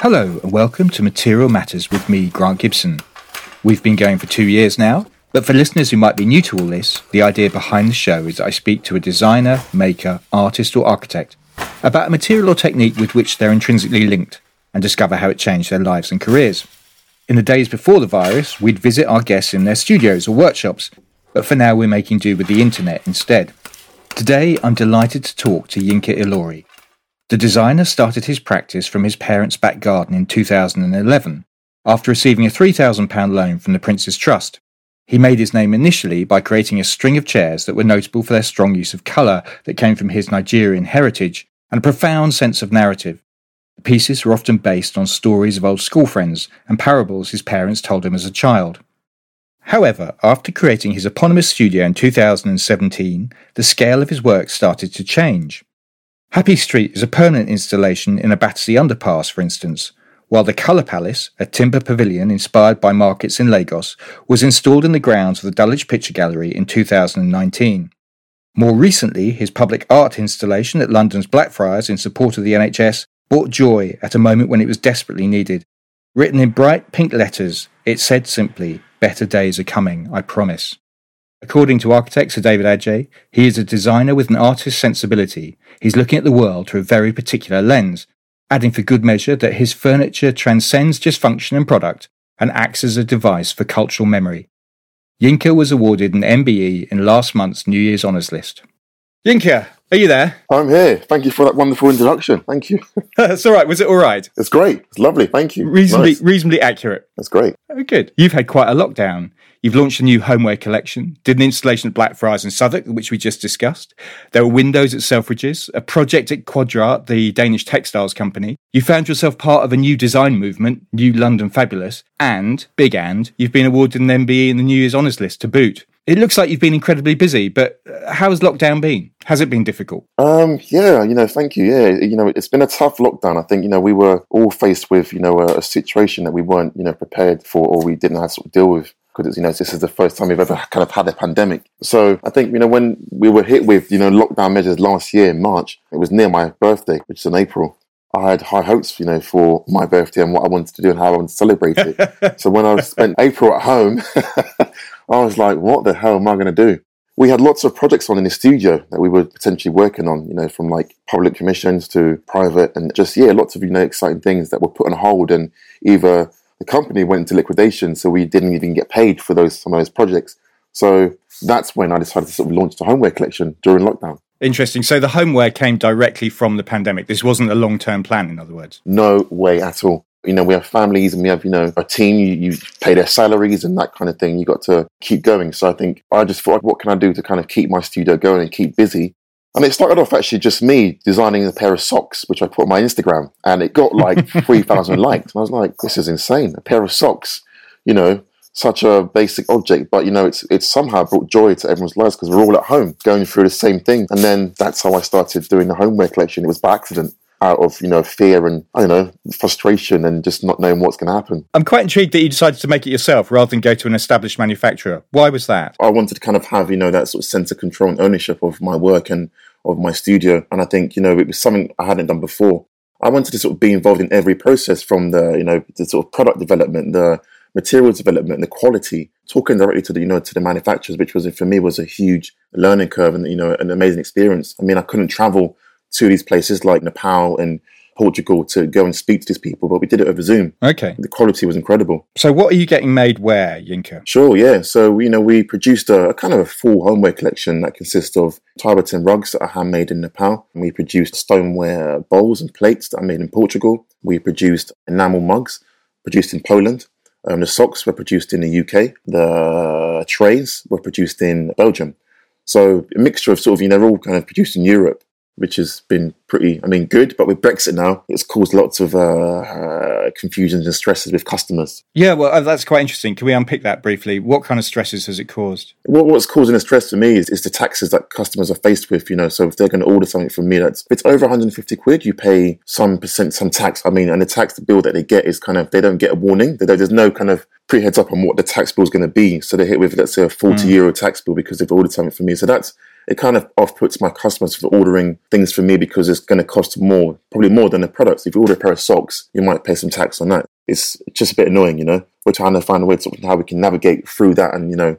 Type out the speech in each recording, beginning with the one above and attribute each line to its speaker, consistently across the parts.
Speaker 1: Hello, and welcome to Material Matters with me, Grant Gibson. We've been going for two years now, but for listeners who might be new to all this, the idea behind the show is that I speak to a designer, maker, artist, or architect about a material or technique with which they're intrinsically linked and discover how it changed their lives and careers. In the days before the virus, we'd visit our guests in their studios or workshops, but for now we're making do with the internet instead. Today, I'm delighted to talk to Yinka Ilori. The designer started his practice from his parents' back garden in 2011 after receiving a £3,000 loan from the Prince's Trust. He made his name initially by creating a string of chairs that were notable for their strong use of colour that came from his Nigerian heritage and a profound sense of narrative. The pieces were often based on stories of old school friends and parables his parents told him as a child. However, after creating his eponymous studio in 2017, the scale of his work started to change. Happy Street is a permanent installation in a Battersea underpass, for instance, while the Colour Palace, a timber pavilion inspired by markets in Lagos, was installed in the grounds of the Dulwich Picture Gallery in 2019. More recently, his public art installation at London's Blackfriars in support of the NHS brought joy at a moment when it was desperately needed. Written in bright pink letters, it said simply, Better days are coming, I promise. According to architect Sir David Adjaye, he is a designer with an artist's sensibility. He's looking at the world through a very particular lens, adding for good measure that his furniture transcends just function and product and acts as a device for cultural memory. Yinka was awarded an MBE in last month's New Year's Honours List. Yinka, are you there?
Speaker 2: I'm here. Thank you for that wonderful introduction. Thank you.
Speaker 1: That's all right. Was it all right?
Speaker 2: It's great. It's lovely. Thank you.
Speaker 1: Reasonably, nice. reasonably accurate.
Speaker 2: That's great.
Speaker 1: Oh, good. You've had quite a lockdown. You've launched a new homeware collection, did an installation at Blackfriars in Southwark, which we just discussed. There were windows at Selfridges, a project at Kvadrat, the Danish textiles company. You found yourself part of a new design movement, New London Fabulous, and, big and, you've been awarded an MBE in the New Year's Honours List to boot. It looks like you've been incredibly busy, but uh, how has lockdown been? Has it been difficult?
Speaker 2: Um, yeah, you know, thank you. Yeah, you know, it's been a tough lockdown. I think, you know, we were all faced with, you know, a, a situation that we weren't, you know, prepared for or we didn't have to sort of deal with because you know this is the first time we've ever kind of had a pandemic. So I think you know when we were hit with you know lockdown measures last year in March, it was near my birthday, which is in April. I had high hopes, you know, for my birthday and what I wanted to do and how I wanted to celebrate it. so when I spent April at home, I was like, what the hell am I going to do? We had lots of projects on in the studio that we were potentially working on, you know, from like public commissions to private and just, yeah, lots of, you know, exciting things that were put on hold and either the company went into liquidation, so we didn't even get paid for those some of those projects. So that's when I decided to sort of launch the homeware collection during lockdown.
Speaker 1: Interesting. So the homeware came directly from the pandemic. This wasn't a long term plan, in other words.
Speaker 2: No way at all. You know, we have families and we have, you know, a team. You, you pay their salaries and that kind of thing. You got to keep going. So I think I just thought, what can I do to kind of keep my studio going and keep busy? And it started off actually just me designing a pair of socks, which I put on my Instagram, and it got like 3,000 likes. And I was like, this is insane. A pair of socks, you know, such a basic object, but you know, it's it's somehow brought joy to everyone's lives because we're all at home going through the same thing. And then that's how I started doing the homeware collection. It was by accident out of you know fear and I don't know frustration and just not knowing what's going to happen.
Speaker 1: I'm quite intrigued that you decided to make it yourself rather than go to an established manufacturer. Why was that?
Speaker 2: I wanted to kind of have you know that sort of sense of control and ownership of my work and of my studio, and I think you know it was something I hadn't done before. I wanted to sort of be involved in every process from the you know the sort of product development, the materials development, the quality, talking directly to the you know to the manufacturers, which was for me was a huge learning curve and you know an amazing experience. I mean, I couldn't travel to these places like Nepal and Portugal to go and speak to these people, but we did it over Zoom.
Speaker 1: Okay.
Speaker 2: The quality was incredible.
Speaker 1: So, what are you getting made where, Yinka?
Speaker 2: Sure, yeah. So, you know, we produced a, a kind of a full homeware collection that consists of Tibetan rugs that are handmade in Nepal. We produced stoneware bowls and plates that are made in Portugal. We produced enamel mugs produced in Poland. Um, the socks were produced in the UK. The trays were produced in Belgium. So a mixture of sort of, you know, all kind of produced in Europe which has been pretty, I mean, good. But with Brexit now, it's caused lots of uh, uh, confusions and stresses with customers.
Speaker 1: Yeah, well, uh, that's quite interesting. Can we unpick that briefly? What kind of stresses has it caused?
Speaker 2: Well, what's causing the stress for me is, is the taxes that customers are faced with. You know, so if they're going to order something from me, that's it's over 150 quid, you pay some percent, some tax. I mean, and the tax bill that they get is kind of they don't get a warning. There's no kind of pre heads up on what the tax bill is going to be. So they hit with let's say a 40 mm. euro tax bill because they've ordered something from me. So that's it kind of off puts my customers for ordering things for me because it's going to cost more, probably more than the products. If you order a pair of socks, you might pay some tax on that. It's just a bit annoying, you know. We're trying to find a way to how we can navigate through that and you know,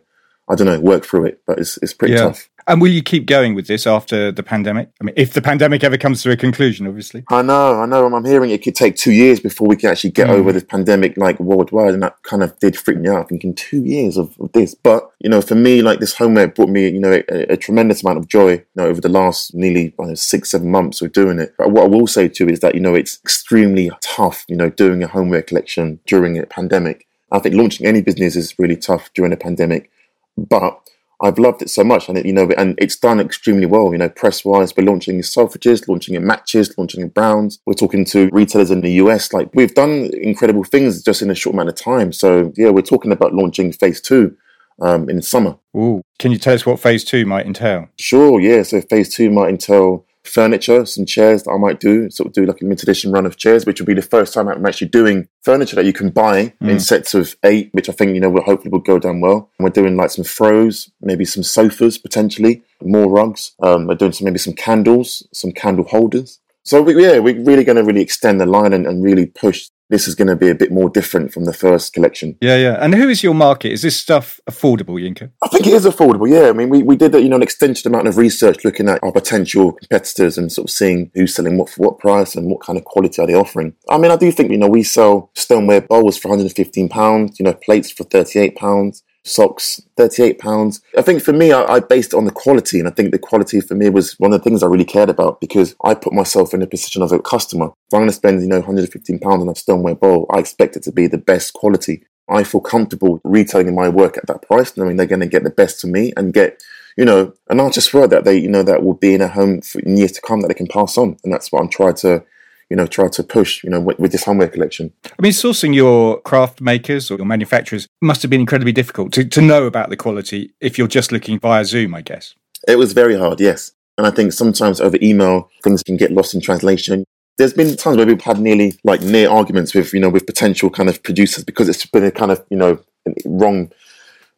Speaker 2: I don't know, work through it. But it's it's pretty
Speaker 1: Yeah.
Speaker 2: tough.
Speaker 1: And will you keep going with this after the pandemic? I mean, if the pandemic ever comes to a conclusion, obviously.
Speaker 2: I know, I know. I'm hearing it could take two years before we can actually get
Speaker 1: Mm.
Speaker 2: over this pandemic, like worldwide, and that kind of did freak me out. Thinking two years of, of this, but you know, for me, like this homeware brought me, you know, a, a tremendous amount of joy. You know, over the last nearly know, six, seven months of doing it. But what I will say too is that you know it's extremely tough. You know, doing a homeware collection during a pandemic. I think launching any business is really tough during a pandemic, but I've loved it so much, and it, you know, and it's done extremely well. You know, press wise, we're launching in Selfridges, launching in Matches, launching in Browns. We're talking to retailers in the US. Like we've done incredible things just in a short amount of time. So yeah, we're talking about launching phase two um, in summer.
Speaker 1: Ooh. Can you tell us what phase two might entail?
Speaker 2: Sure, yeah. So phase two might entail furniture, some chairs that I might do, sort of do like a limited edition run of chairs, which will be the first time I'm actually doing furniture that you can buy in sets of eight, which I think, you know, will hopefully will go down well. And we're doing like some throws, maybe some sofas potentially, more rugs. Um, we're doing some maybe some candles, some candle holders. So we, yeah, we're really going to really extend the line and, and really push. This is going to be a bit more different from the first collection.
Speaker 1: Yeah, yeah. And who is your market? Is this stuff affordable, Yinka?
Speaker 2: I think it is affordable. Yeah, I mean, we, we did you know an extensive amount of research looking at our potential competitors and sort of seeing who's selling what for what price and what kind of quality are they offering. I mean, I do think you know we sell stoneware bowls for 115 pounds, you know, plates for 38 pounds, socks 38 pounds. I think for me, I, I based it on the quality, and I think the quality for me was one of the things I really cared about because I put myself in the position of a customer. If I'm going to spend you know 115 pounds on a stoneware bowl, I expect it to be the best quality. I feel comfortable retailing my work at that price, knowing they're going to get the best from me and get, you know, an artist work that they, you know, that will be in a home for years to come that they can pass on. And that's what I'm trying to, you know, try to push, you know, with, with this homeware collection.
Speaker 1: I mean, sourcing your craft makers or your manufacturers must have been incredibly difficult to, to know about the quality if you're just looking via Zoom, I guess.
Speaker 2: It was very hard, yes. And I think sometimes over email, things can get lost in translation. There's been times where we've had nearly like near arguments with, you know, with potential kind of producers because it's been a kind of, you know, wrong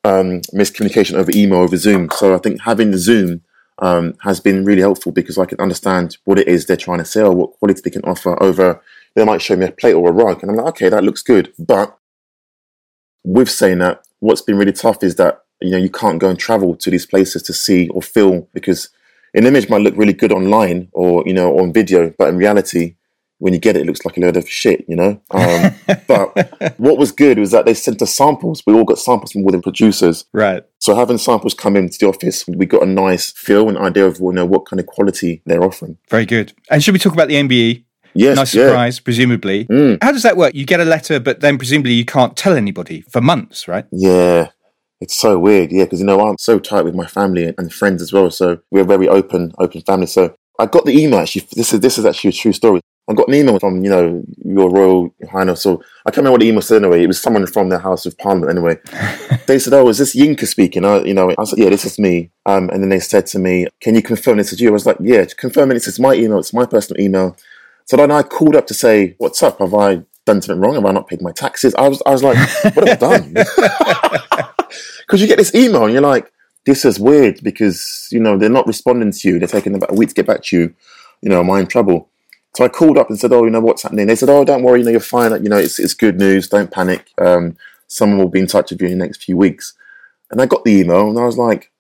Speaker 2: um, miscommunication over email, over Zoom. So I think having the Zoom um, has been really helpful because I can understand what it is they're trying to sell, what quality they can offer over. They might show me a plate or a rug, and I'm like, okay, that looks good. But with saying that, what's been really tough is that you know you can't go and travel to these places to see or feel because an image might look really good online or you know on video, but in reality, when you get it, it looks like a load of shit, you know. Um, but what was good was that they sent us samples. We all got samples from within producers.
Speaker 1: Right.
Speaker 2: So having samples come into the office, we got a nice feel and idea of you know what kind of quality they're offering.
Speaker 1: Very good. And should we talk about the MBE?
Speaker 2: Yes,
Speaker 1: nice
Speaker 2: yeah.
Speaker 1: surprise, presumably.
Speaker 2: Mm.
Speaker 1: How does that work? You get a letter, but then presumably you can't tell anybody for months, right?
Speaker 2: Yeah, it's so weird. Yeah, because you know I'm so tight with my family and friends as well. So we're very open, open family. So I got the email. Actually, this is this is actually a true story. I got an email from you know your Royal Highness. So I can't remember what the email said anyway. It was someone from the House of Parliament anyway. they said, "Oh, is this Yinka speaking?" I, you know, I said, "Yeah, this is me." Um, and then they said to me, "Can you confirm this is you?" I was like, "Yeah, confirm it. This is my email. It's my personal email." So then I called up to say, "What's up? Have I done something wrong? Have I not paid my taxes?" I was, I was like, "What have I done?" Because you get this email and you're like, "This is weird," because you know they're not responding to you. They're taking about a week to get back to you. You know, am I in trouble? So I called up and said, "Oh, you know what's happening?" They said, "Oh, don't worry. You know, you're fine. You know, it's it's good news. Don't panic. Um, someone will be in touch with you in the next few weeks." And I got the email and I was like,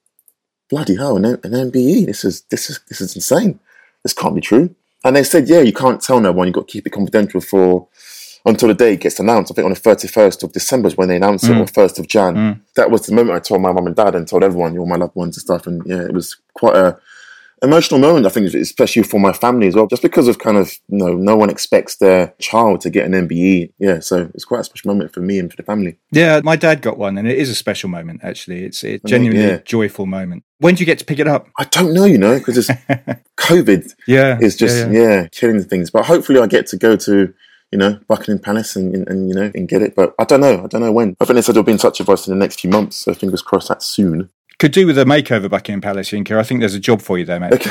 Speaker 2: "Bloody hell! An, an MBE. This is this is this is insane. This can't be true." And they said, "Yeah, you can't tell no one. You've got to keep it confidential for." Until the day it gets announced, I think on the thirty first of December is when they announced it, or first of Jan. That was the moment I told my mum and dad and told everyone, all my loved ones and stuff. And yeah, it was quite a emotional moment, I think, especially for my family as well, just because of kind of, you know, no one expects their child to get an MBE. Yeah, so it's quite a special moment for me and for the family.
Speaker 1: Yeah, my dad got one, and it is a special moment. Actually, it's it's genuinely
Speaker 2: yeah.
Speaker 1: a joyful moment. When do you get to pick it up?
Speaker 2: I don't know, you know, because it's COVID
Speaker 1: Yeah,
Speaker 2: is just,
Speaker 1: yeah,
Speaker 2: yeah,
Speaker 1: yeah.
Speaker 2: killing things. But hopefully I get to go to, you know, Buckingham Palace and, and, and, you know, and get it. But I don't know. I don't know when. I think they said it'll be in touch with us in the next few months. So fingers crossed that soon.
Speaker 1: Could do with a makeover Buckingham Palace, Yinka. I think there's a job for you there, mate.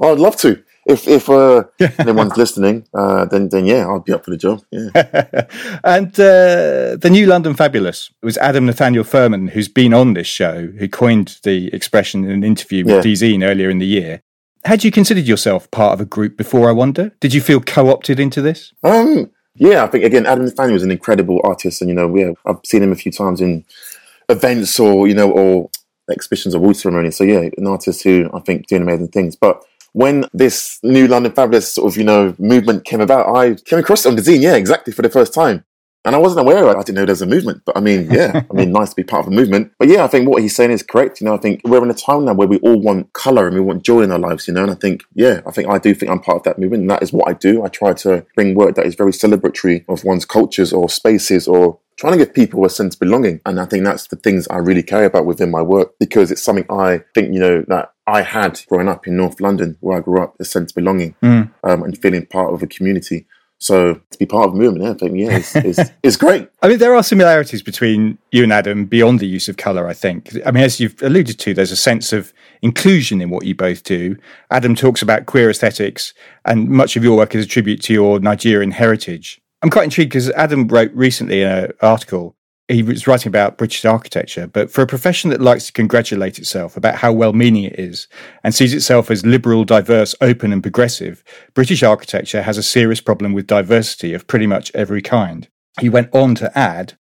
Speaker 2: I'd love to. if if uh, anyone's listening, uh, then then yeah, I'll be up for the job. Yeah.
Speaker 1: and uh, the new London Fabulous was Adam Nathaniel Furman, who's been on this show, who coined the expression in an interview with yeah. Dezeen earlier in the year. Had you considered yourself part of a group before? I wonder. Did you feel co-opted into this?
Speaker 2: Um, yeah, I think again, Adam Nathaniel is an incredible artist, and you know, yeah, I've seen him a few times in events or you know, or exhibitions or award ceremonies. So yeah, an artist who I think doing amazing things. But when this new London Fabulous sort of, you know, movement came about, I came across it on the zine, yeah, exactly, for the first time. And I wasn't aware of it. I didn't know there's a movement. But I mean, yeah, I mean, nice to be part of a movement. But yeah, I think what he's saying is correct. You know, I think we're in a time now where we all want colour and we want joy in our lives, you know. And I think, yeah, I think I do think I'm part of that movement. And that is what I do. I try to bring work that is very celebratory of one's cultures or spaces or trying to give people a sense of belonging. And I think that's the things I really care about within my work because it's something I think, you know, that I had growing up in North London where I grew up, a sense of belonging mm. um, and feeling part of a community. So to be part of a movement, yeah, I think, yeah, it's, it's, it's, great.
Speaker 1: I mean, there are similarities between you and Adam beyond the use of colour, I think. I mean, as you've alluded to, there's a sense of inclusion in what you both do. Adam talks about queer aesthetics, and much of your work is a tribute to your Nigerian heritage. I'm quite intrigued because Adam wrote recently in an article, he was writing about British architecture, but for a profession that likes to congratulate itself about how well meaning it is and sees itself as liberal, diverse, open, and progressive, British architecture has a serious problem with diversity of pretty much every kind. He went on to add,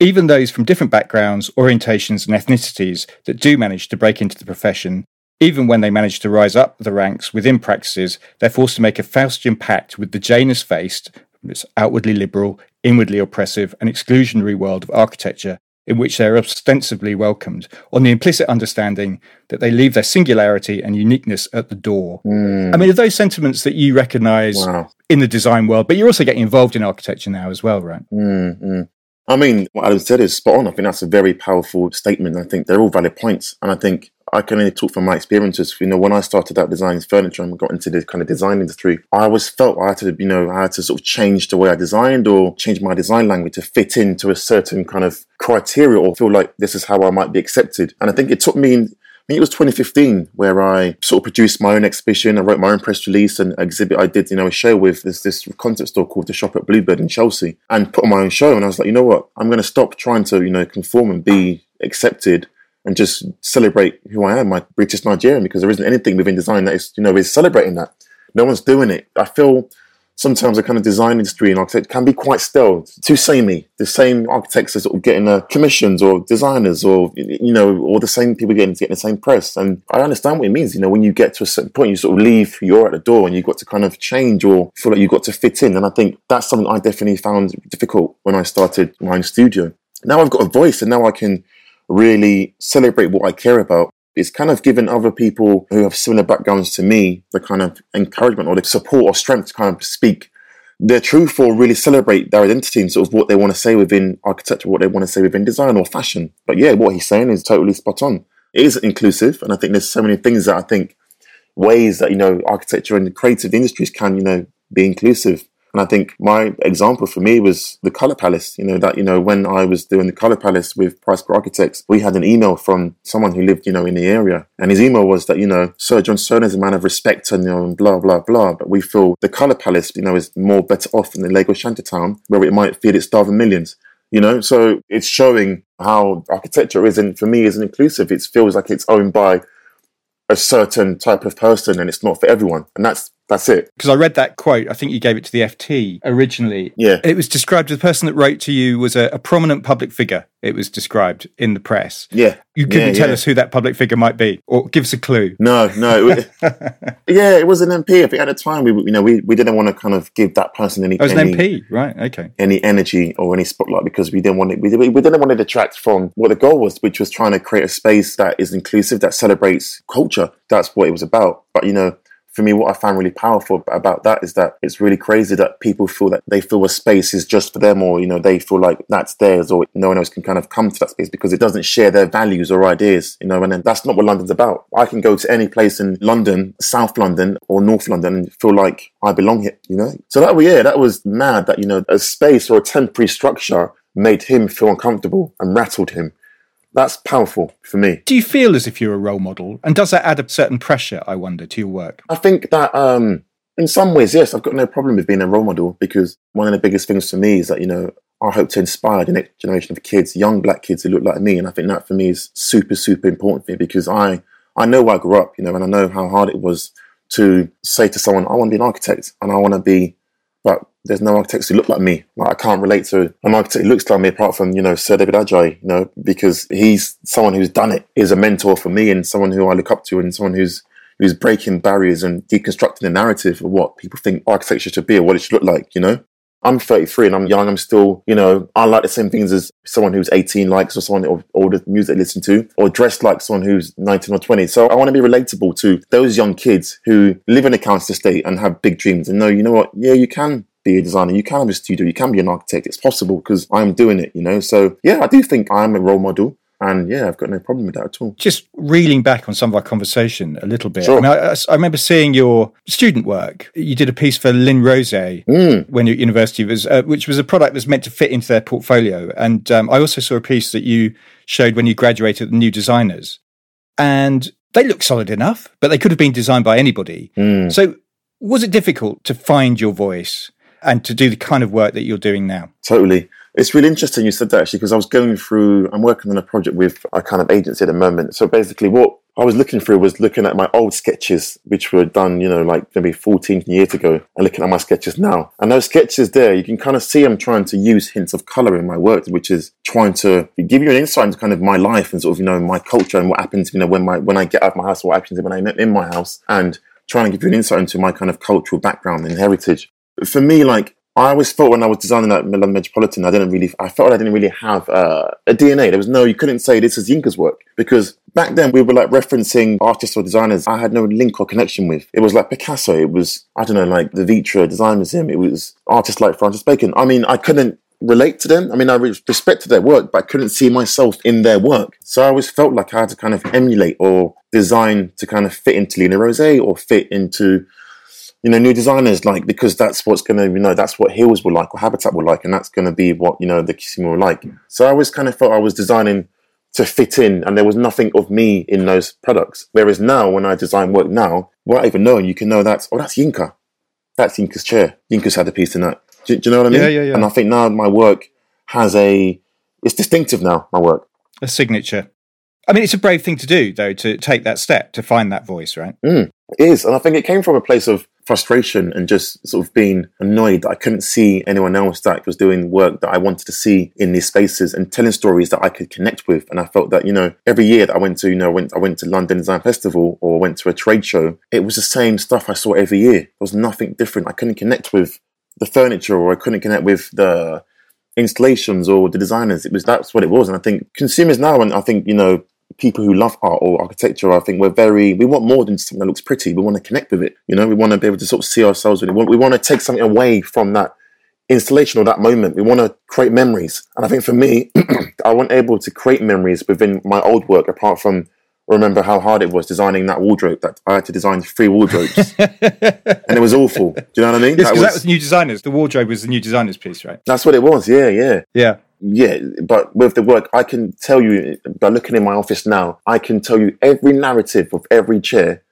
Speaker 1: even those from different backgrounds, orientations, and ethnicities that do manage to break into the profession even when they manage to rise up the ranks within practices, they're forced to make a Faustian pact with the Janus faced its outwardly liberal, inwardly oppressive, and exclusionary world of architecture in which they are ostensibly welcomed, on the implicit understanding that they leave their singularity and uniqueness at the door. Mm. I mean, are those sentiments that you recognize wow. in the design world, but you're also getting involved in architecture now as well, right?
Speaker 2: Mm-hmm. I mean, what Adam said is spot on. I think that's a very powerful statement. I think they're all valid points. And I think I can only talk from my experiences. You know, when I started out designing furniture and got into the kind of design industry, I always felt I had to, you know, I had to sort of change the way I designed or change my design language to fit into a certain kind of criteria or feel like this is how I might be accepted. And I think it took me think it was 2015 where I sort of produced my own exhibition. I wrote my own press release and exhibit. I did, you know, a show with this this concept store called the Shop at Bluebird in Chelsea, and put on my own show. And I was like, you know what? I'm going to stop trying to, you know, conform and be accepted and just celebrate who I am, my British Nigerian, because there isn't anything within design that is, you know, is celebrating that. No one's doing it. I feel sometimes the kind of design industry and architect can be quite stale, too samey. The same architects are sort of getting uh, commissions or designers or, you know, or the same people getting, getting the same press. And I understand what it means. You know, when you get to a certain point, you sort of leave, you're at the door and you've got to kind of change or feel like you've got to fit in. And I think that's something I definitely found difficult when I started my own studio. Now I've got a voice and now I can really celebrate what I care about. It's kind of given other people who have similar backgrounds to me the kind of encouragement or the support or strength to kind of speak their truth or really celebrate their identity and sort of what they want to say within architecture, what they want to say within design or fashion. But yeah, what he's saying is totally spot on. It is inclusive, and I think there's so many things that I think ways that you know architecture and creative industries can you know be inclusive. And I think my example for me was the Color Palace. You know, that, you know, when I was doing the Color Palace with Pricegore Architects, we had an email from someone who lived, you know, in the area. And his email was that, you know, Sir John Soane is a man of respect and, you know, and blah, blah, blah. But we feel the Color Palace, you know, is more better off than the Lagos Shantytown, where it might feed its starving millions. You know, so it's showing how architecture isn't, for me, isn't inclusive. It feels like it's owned by a certain type of person and it's not for everyone. And that's that's it.
Speaker 1: Because I read that quote. I think you gave it to the FT originally.
Speaker 2: Yeah.
Speaker 1: It was described the person that wrote to you was a, a prominent public figure. It was described in the press.
Speaker 2: Yeah.
Speaker 1: You couldn't
Speaker 2: yeah,
Speaker 1: tell
Speaker 2: yeah.
Speaker 1: us who that public figure might be, or give us a clue.
Speaker 2: No, no. It was, yeah, it was an MP. I think at the time we, you know, we, we didn't want to kind of give that person any.
Speaker 1: Oh, it was
Speaker 2: any,
Speaker 1: an MP, right? Okay.
Speaker 2: Any energy or any spotlight because we didn't want it. We, we didn't want to detract from what the goal was, which was trying to create a space that is inclusive, that celebrates culture. That's what it was about. But you know, for me, what I found really powerful about that is that it's really crazy that people feel that they feel a space is just for them, or you know, they feel like that's theirs, or no one else can kind of come to that space because it doesn't share their values or ideas, you know. And then that's not what London's about. I can go to any place in London, South London or North London, and feel like I belong here, you know. So that yeah, that was mad. That you know, a space or a temporary structure made him feel uncomfortable and rattled him that's powerful for me.
Speaker 1: Do you feel as if you're a role model? And does that add a certain pressure, I wonder, to your work?
Speaker 2: I think that um, in some ways, yes, I've got no problem with being a role model because one of the biggest things for me is that, you know, I hope to inspire the next generation of kids, young black kids who look like me. And I think that for me is super, super important for me because I, I know where I grew up, you know, and I know how hard it was to say to someone, I want to be an architect and I want to be, but there's no architects who look like me. Like I can't relate to an architect who looks like me apart from, you know, Sir David Adjaye, you know, because he's someone who's done it, is a mentor for me and someone who I look up to and someone who's who's breaking barriers and deconstructing the narrative of what people think architecture should be or what it should look like, you know? I'm 33 and I'm young. I'm still, you know, I like the same things as someone who's 18 likes or someone or, or the music they listen to or dressed like someone who's 19 or 20. So I want to be relatable to those young kids who live in a council estate and have big dreams and know, you know what? Yeah, you can be a designer. You can have a studio. You can be an architect. It's possible because I'm doing it, you know? So yeah, I do think I'm a role model. And yeah, I've got no problem with that at all.
Speaker 1: Just reeling back on some of our conversation a little bit.
Speaker 2: Sure.
Speaker 1: I, mean, I, I remember seeing your student work. You did a piece for Ligne Roset
Speaker 2: Mm.
Speaker 1: when you at university, was, uh, which was a product that's meant to fit into their portfolio. And um, I also saw a piece that you showed when you graduated the new designers. And they look solid enough, but they could have been designed by anybody.
Speaker 2: Mm.
Speaker 1: So was it difficult to find your voice and to do the kind of work that you're doing now?
Speaker 2: Totally. It's really interesting you said that actually because I was going through, I'm working on a project with a kind of agency at the moment. So basically, what I was looking through was looking at my old sketches, which were done, you know, like maybe 14 years ago, and looking at my sketches now. And those sketches there, you can kind of see I'm trying to use hints of color in my work, which is trying to give you an insight into kind of my life and sort of, you know, my culture and what happens, you know, when my when I get out of my house, or what happens when I'm in my house, and trying to give you an insight into my kind of cultural background and heritage. For me, like I always felt when I was designing that Milan Metropolitan, I didn't really, I felt like I didn't really have uh, a DNA. There was no, you couldn't say this is Yinka's work because back then we were like referencing artists or designers I had no link or connection with. It was like Picasso, it was, I don't know, like the Vitra Design Museum, it was artists like Francis Bacon. I mean, I couldn't relate to them. I mean, I respected their work, but I couldn't see myself in their work. So I always felt like I had to kind of emulate or design to kind of fit into Ligne Roset or fit into you know, new designers like because that's what's going to, you know, that's what Heal's will like or Habitat will like, and that's going to be what you know the Kissimo will like. So I always kind of felt I was designing to fit in, and there was nothing of me in those products. Whereas now, when I design work now, without even knowing, you can know that's oh, that's Yinka, that's Yinka's chair. Yinka's had a piece in that. Do, do you know what I mean?
Speaker 1: Yeah, yeah, yeah.
Speaker 2: And I think now my work has a, it's distinctive now. My work.
Speaker 1: A signature. I mean, it's a brave thing to do, though, to take that step to find that voice, right?
Speaker 2: Mm, is, and I think it came from a place of frustration and just sort of being annoyed that I couldn't see anyone else that was doing work that I wanted to see in these spaces and telling stories that I could connect with. And I felt that, you know, every year that I went to, you know, went, I went to London Design Festival or went to a trade show, it was the same stuff I saw every year. There was nothing different. I couldn't connect with the furniture or I couldn't connect with the installations or the designers. It was, that's what it was. And I think consumers now, and I think, you know, people who love art or architecture, I think we're very, we want more than something that looks pretty. We want to connect with it. You know, we want to be able to sort of see ourselves in it. We want, we want to take something away from that installation or that moment. We want to create memories. And I think for me, I wasn't able to create memories within my old work apart from remember how hard it was designing that wardrobe that I had to design three wardrobes and it was awful. Do you know what I mean?
Speaker 1: Yes, that, was, that was new designers. The wardrobe was the new designers piece, right?
Speaker 2: That's what it was. Yeah, yeah.
Speaker 1: Yeah
Speaker 2: yeah, but with the work, I can tell you by looking in my office now, I can tell you every narrative of every chair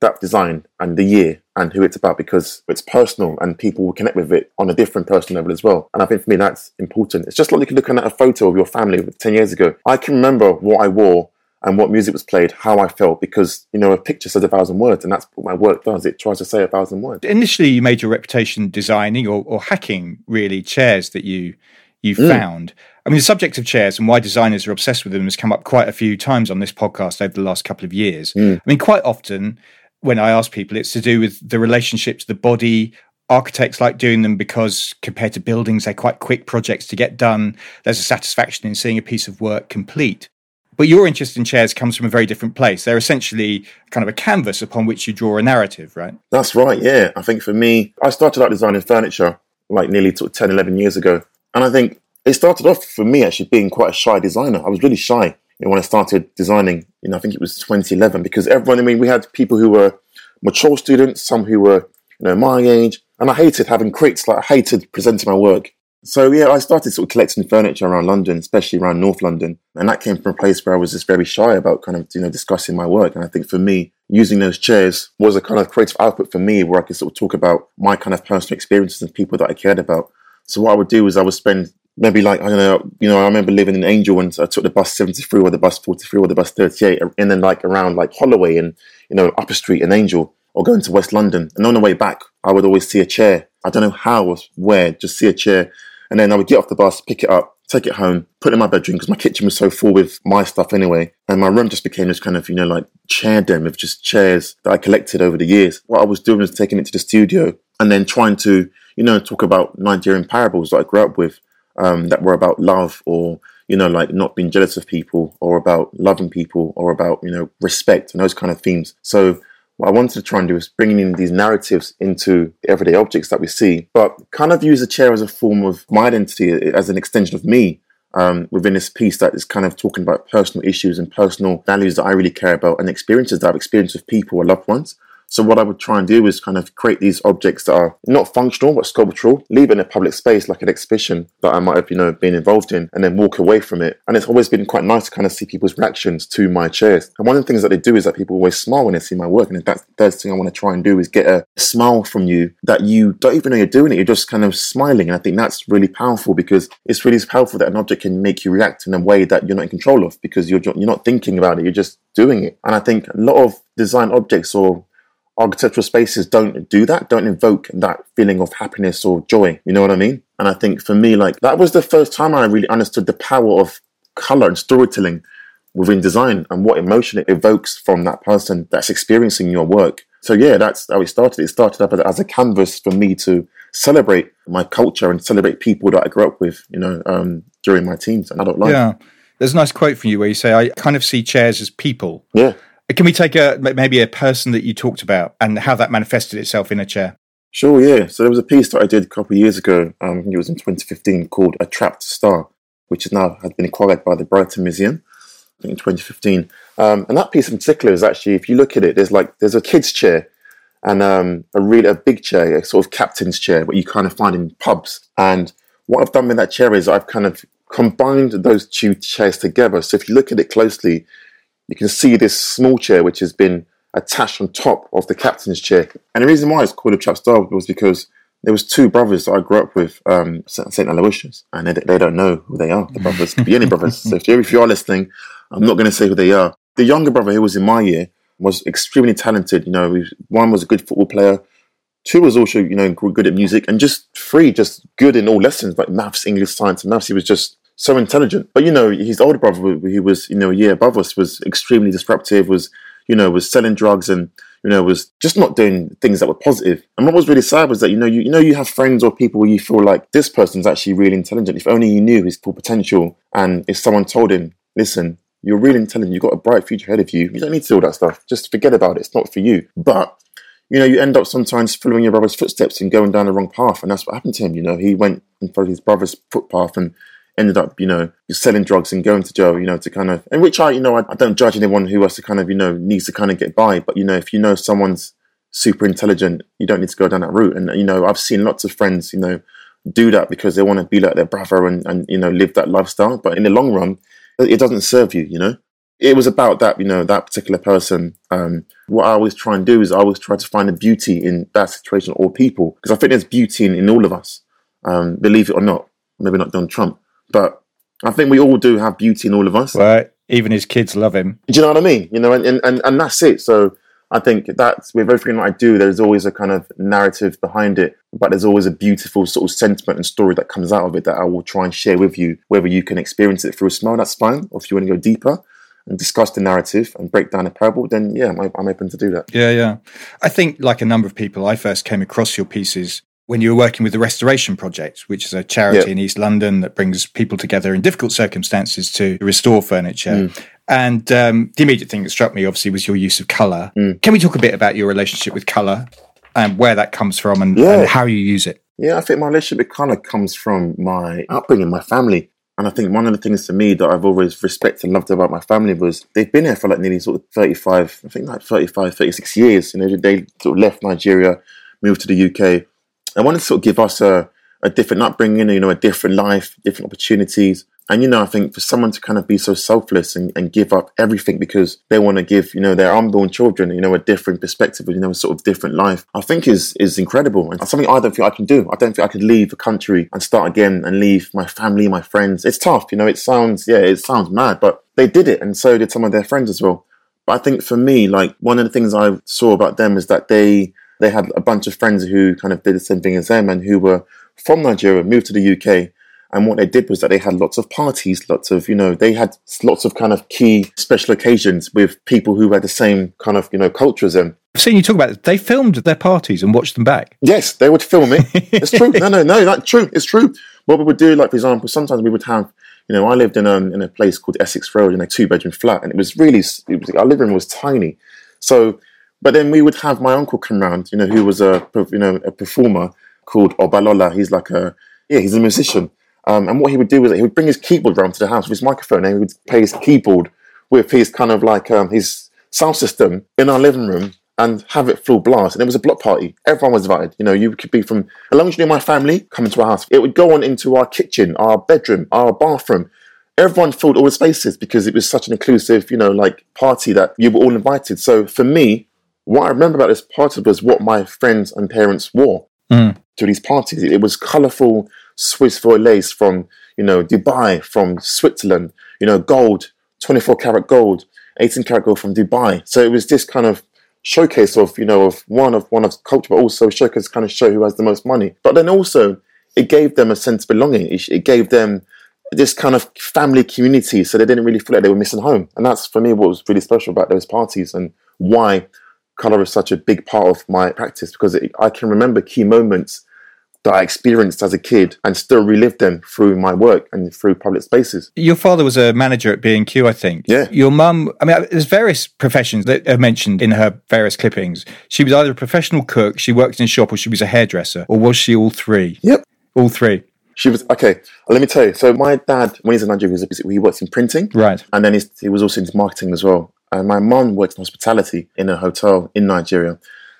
Speaker 2: that design and the year and who it's about because it's personal and people will connect with it on a different personal level as well. And I think for me, that's important. It's just like looking at a photo of your family 10 years ago. I can remember what I wore and what music was played, how I felt, because you know a picture says a thousand words, and that's what my work does. It tries to say a thousand words.
Speaker 1: Initially, you made your reputation designing or, or hacking really chairs that you you mm. found. I mean, the subject of chairs and why designers are obsessed with them has come up quite a few times on this podcast over the last couple of years.
Speaker 2: Mm.
Speaker 1: I mean, quite often when I ask people, it's to do with the relationship to the body. Architects like doing them because compared to buildings, they're quite quick projects to get done. There's a satisfaction in seeing a piece of work complete. But your interest in chairs comes from a very different place. They're essentially kind of a canvas upon which you draw a narrative, right?
Speaker 2: That's right, yeah. I think for me, I started out designing furniture like nearly 10, 11 years ago. And I think it started off for me actually being quite a shy designer. I was really shy you know, when I started designing. You know, I think it was 2011 because everyone. I mean, we had people who were mature students, some who were you know my age, and I hated having critics. Like I hated presenting my work So yeah, I started sort of collecting furniture around London, especially around North London, and that came from a place where I was just very shy about kind of you know discussing my work. And I think for me, using those chairs was a kind of creative output for me, where I could sort of talk about my kind of personal experiences and people that I cared about. So what I would do is I would spend maybe like I don't know, you know, I remember living in Angel and I took the bus seventy three or the bus forty three or the bus thirty eight, uh, and then like around like Holloway and you know Upper Street in Angel or going to West London. And on the way back, I would always see a chair. I don't know how or where, just see a chair and then I would get off the bus, pick it up, take it home, put it in my bedroom because my kitchen was so full with my stuff anyway. And my room just became this kind of, you know, like chair den of just chairs that I collected over the years. What I was doing was taking it to the studio and then trying to, you know, talk about Nigerian parables that I grew up with um, that were about love or, you know, like not being jealous of people or about loving people or about, you know, respect and those kind of themes. So what I wanted to try and do is bringing in these narratives into the everyday objects that we see, but kind of use a chair as a form of my identity, as an extension of me. Um, within this piece that is kind of talking about personal issues and personal values that I really care about and experiences that I've experienced with people or loved ones. So what I would try and do is kind of create these objects that are not functional but sculptural, leave it in a public space like an exhibition that I might have, you know, been involved in, and then walk away from it. And it's always been quite nice to kind of see people's reactions to my chairs. And one of the things that they do is that people always smile when they see my work. And that's the thing I want to try and do is get a smile from you that you don't even know you're doing it. You're just kind of smiling. And I think that's really powerful because it's really powerful that an object can make you react in a way that you're not in control of because you're, you're not thinking about it. You're just doing it. And I think a lot of design objects or architectural spaces don't do that, don't invoke that feeling of happiness or joy. You know what I mean? And I think for me, like that was the first time I really understood the power of color and storytelling within design and what emotion it evokes from that person that's experiencing your work. So yeah, that's how it started. It started up as a canvas for me to celebrate my culture and celebrate people that I grew up with, you know, um, during my teens and adult life.
Speaker 1: Yeah. There's a nice quote from you where you say, I kind of see chairs as people.
Speaker 2: Yeah.
Speaker 1: Can we take a maybe a person that you talked about and how that manifested itself in a chair?
Speaker 2: Sure, yeah. So there was a piece that I did a couple of years ago. Um, it was in 2015 called "A Trapped Star," which is now has been acquired by the Brighton Museum. I think in 2015. Um, and that piece in particular is actually, if you look at it, there's like there's a kid's chair and um, a really a big chair, a sort of captain's chair, what you kind of find in pubs. And what I've done with that chair is I've kind of combined those two chairs together. So if you look at it closely, you can see this small chair which has been attached on top of the captain's chair. And the reason why it's called a trap star was because there was two brothers that I grew up with, um, St. Aloysius, and they, they, don't know who they are. The brothers could be any brothers. So if you if you are listening, I'm not going to say who they are. The younger brother who was in my year was extremely talented. You know, one was a good football player. Two was also, you know, good at music, and just three, just good in all lessons like maths, English, science, and maths. He was just so intelligent. But you know, his older brother, who was you know a year above us, was extremely disruptive. Was you know was selling drugs and you know was just not doing things that were positive. And what was really sad was that you know you, you know you have friends or people where you feel like this person's actually really intelligent. If only you knew his full potential, and if someone told him, listen. You're really intelligent. You've got a bright future ahead of you. You don't need to do all that stuff. Just forget about it. It's not for you. But you know, you end up sometimes following your brother's footsteps and going down the wrong path. And that's what happened to him. You know, he went and followed his brother's footpath and ended up, you know, selling drugs and going to jail, you know, to kind of, and which I, you know, I, I don't judge anyone who has to kind of, you know, needs to kind of get by. But, you know, if you know someone's super intelligent, you don't need to go down that route. And, you know, I've seen lots of friends, you know, do that because they want to be like their brother and, and, you know, live that lifestyle. But in the long run, it doesn't serve you, you know? It was about that, you know, that particular person. Um, what I always try and do is I always try to find the beauty in that situation or people because I think there's beauty in, in all of us, um, believe it or not. Maybe not Donald Trump, but I think we all do have beauty in all of us.
Speaker 1: Right. Even his kids love him.
Speaker 2: Do you know what I mean? You know, and, and, and that's it. So I think that's with everything that I do, there's always a kind of narrative behind it, but there's always a beautiful sort of sentiment and story that comes out of it that I will try and share with you. Whether you can experience it through a smile, that's fine. Or if you want to go deeper and discuss the narrative and break down a parable, then yeah, I'm, I'm open to do that.
Speaker 1: Yeah, yeah. I think, like a number of people, I first came across your pieces when you were working with the Restoration Project, which is a charity in East London that brings people together in difficult circumstances to restore furniture. Mm. And um, the immediate thing that struck me, obviously, was your use of colour. Mm. Can we talk a bit about your relationship with colour and where that comes from and, yeah. and how you use it?
Speaker 2: Yeah, I think my relationship with colour comes from my upbringing, my family. And I think one of the things to me that I've always respected and loved about my family was they've been here for like nearly sort of 35, I think like 35, 36 years. You know, they sort of left Nigeria, moved to the UK, I wanted to sort of give us a, a different upbringing, you know, a different life, different opportunities. And, you know, I think for someone to kind of be so selfless and, and give up everything because they want to give, you know, their unborn children, you know, a different perspective, you know, a sort of different life, I think is is incredible. And something I don't think I can do. I don't think I could leave the country and start again and leave my family, my friends. It's tough, you know, it sounds, yeah, it sounds mad, but they did it. And so did some of their friends as well. But I think for me, like one of the things I saw about them is that they, they had a bunch of friends who kind of did the same thing as them and who were from Nigeria, moved to the UK, and what they did was that they had lots of parties, lots of, you know, they had lots of kind of key special occasions with people who had the same kind of, you know, culture as them.
Speaker 1: I've seen you talk about it. They filmed their parties and watched them back.
Speaker 2: Yes, they would film it. It's true. No, no, no, that's true. It's true. What we would do, like, for example, sometimes we would have, you know, I lived in a, in a place called Essex Road in a two bedroom flat, and it was really, it was, our living room was tiny. So, but then we would have my uncle come round, you know, who was a, you know, a performer called Obalola. He's like a, yeah, he's a musician. Um, and what he would do was he would bring his keyboard round to the house with his microphone and he would play his keyboard with his kind of like um, his sound system in our living room and have it full blast. And it was a block party. Everyone was invited. You know, you could be from, as long as you knew my family, come into our house. It would go on into our kitchen, our bedroom, our bathroom. Everyone filled all the spaces because it was such an inclusive, you know, like party that you were all invited. So for me, what I remember about this party was what my friends and parents wore mm. to these parties. It was colourful, Swiss voiles from, you know, Dubai, from Switzerland, you know, gold, 24 karat gold, 18 karat gold from Dubai. So it was this kind of showcase of, you know, of one of one of culture, but also showcase kind of show who has the most money. But then also it gave them a sense of belonging. It, it gave them this kind of family community, so they didn't really feel like they were missing home. And that's for me what was really special about those parties and why color is such a big part of my practice because it, I can remember key moments that I experienced as a kid and still relive them through my work and through public spaces.
Speaker 1: Your father was a manager at B&Q, I think.
Speaker 2: Yeah.
Speaker 1: Your mum, I mean, there's various professions that are mentioned in her various clippings. She was either a professional cook, she worked in a shop, or she was a hairdresser, or was she all three?
Speaker 2: Yep.
Speaker 1: All three.
Speaker 2: She was okay. Let me tell you. So my dad, when he's in Nigeria, he works in printing,
Speaker 1: right?
Speaker 2: And then he was also into marketing as well. And my mum worked in hospitality in a hotel in Nigeria.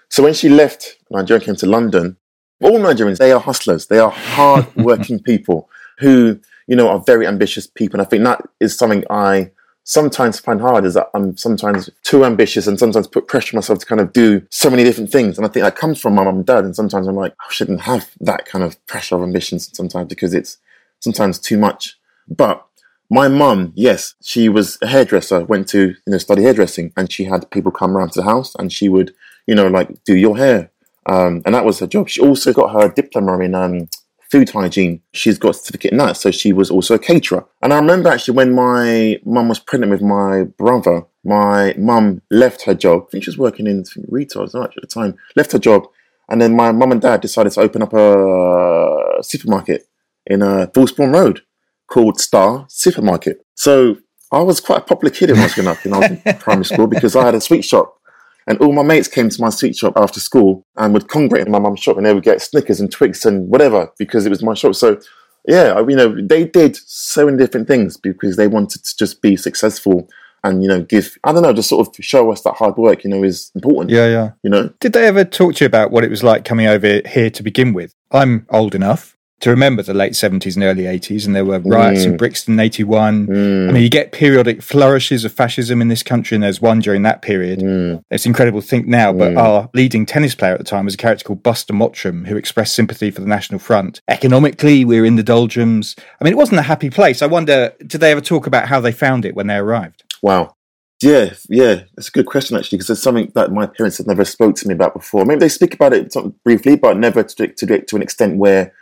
Speaker 2: So when she left Nigeria, and came to London, all Nigerians, they are hustlers. They are hard-working people who, you know, are very ambitious people. And I think that is something I sometimes find hard is that I'm sometimes too ambitious and sometimes put pressure on myself to kind of do so many different things. And I think that comes from my mum and dad. And sometimes I'm like, I shouldn't have that kind of pressure of ambitions sometimes because it's sometimes too much. But my mum, yes, she was a hairdresser, went to, you know, study hairdressing and she had people come around to the house and she would, you know, like do your hair, um, and that was her job. She also got her diploma in um, food hygiene. She's got a certificate in that, so she was also a caterer. And I remember actually when my mum was pregnant with my brother, my mum left her job. I think she was working in retail at the time. Left her job, and then my mum and dad decided to open up a supermarket in uh, Fullspawn Road called Star Supermarket. So I was quite a popular kid when I was growing up. when I was in primary school because I had a sweet shop and all my mates came to my sweet shop after school and would congregate in my mum's shop and they would get Snickers and Twix and whatever because it was my shop. So, yeah, you know, they did so many different things because they wanted to just be successful and, you know, give, I don't know, just sort of show us that hard work, you know, is important.
Speaker 1: Yeah, yeah.
Speaker 2: You know?
Speaker 1: Did they ever talk to you about what it was like coming over here to begin with? I'm old enough to remember the late 70s and early 80s, and there were riots mm. in Brixton in 81. Mm. I mean, you get periodic flourishes of fascism in this country, and there's one during that period. Mm. It's incredible to think now, but mm. our leading tennis player at the time was a character called Buster Mottram, who expressed sympathy for the National Front. Economically, we were in the doldrums. I mean, it wasn't a happy place. I wonder, did they ever talk about how they found it when they arrived?
Speaker 2: Wow. Yeah, yeah, that's a good question actually, because it's something that my parents had never spoke to me about before. Maybe they speak about it briefly, but never to, to, to an extent where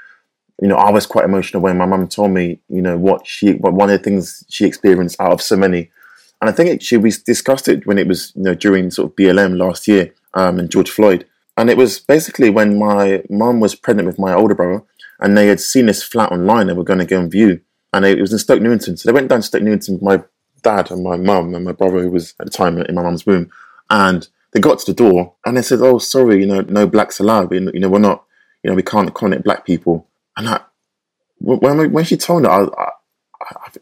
Speaker 2: you know, I was quite emotional when my mum told me, you know, what she, what one of the things she experienced out of so many. And I think it, she we discussed it when it was, you know, during sort of BLM last year um, and George Floyd. And it was basically when my mum was pregnant with my older brother and they had seen this flat online and were going to go and view. And it was in Stoke Newington. So they went down to Stoke Newington with my dad and my mum and my brother, who was at the time in my mum's room. And they got to the door and they said, oh, sorry, you know, no blacks allowed. We, you know, we're not, you know, we can't accommodate black people. And I, when when she told me, I, I,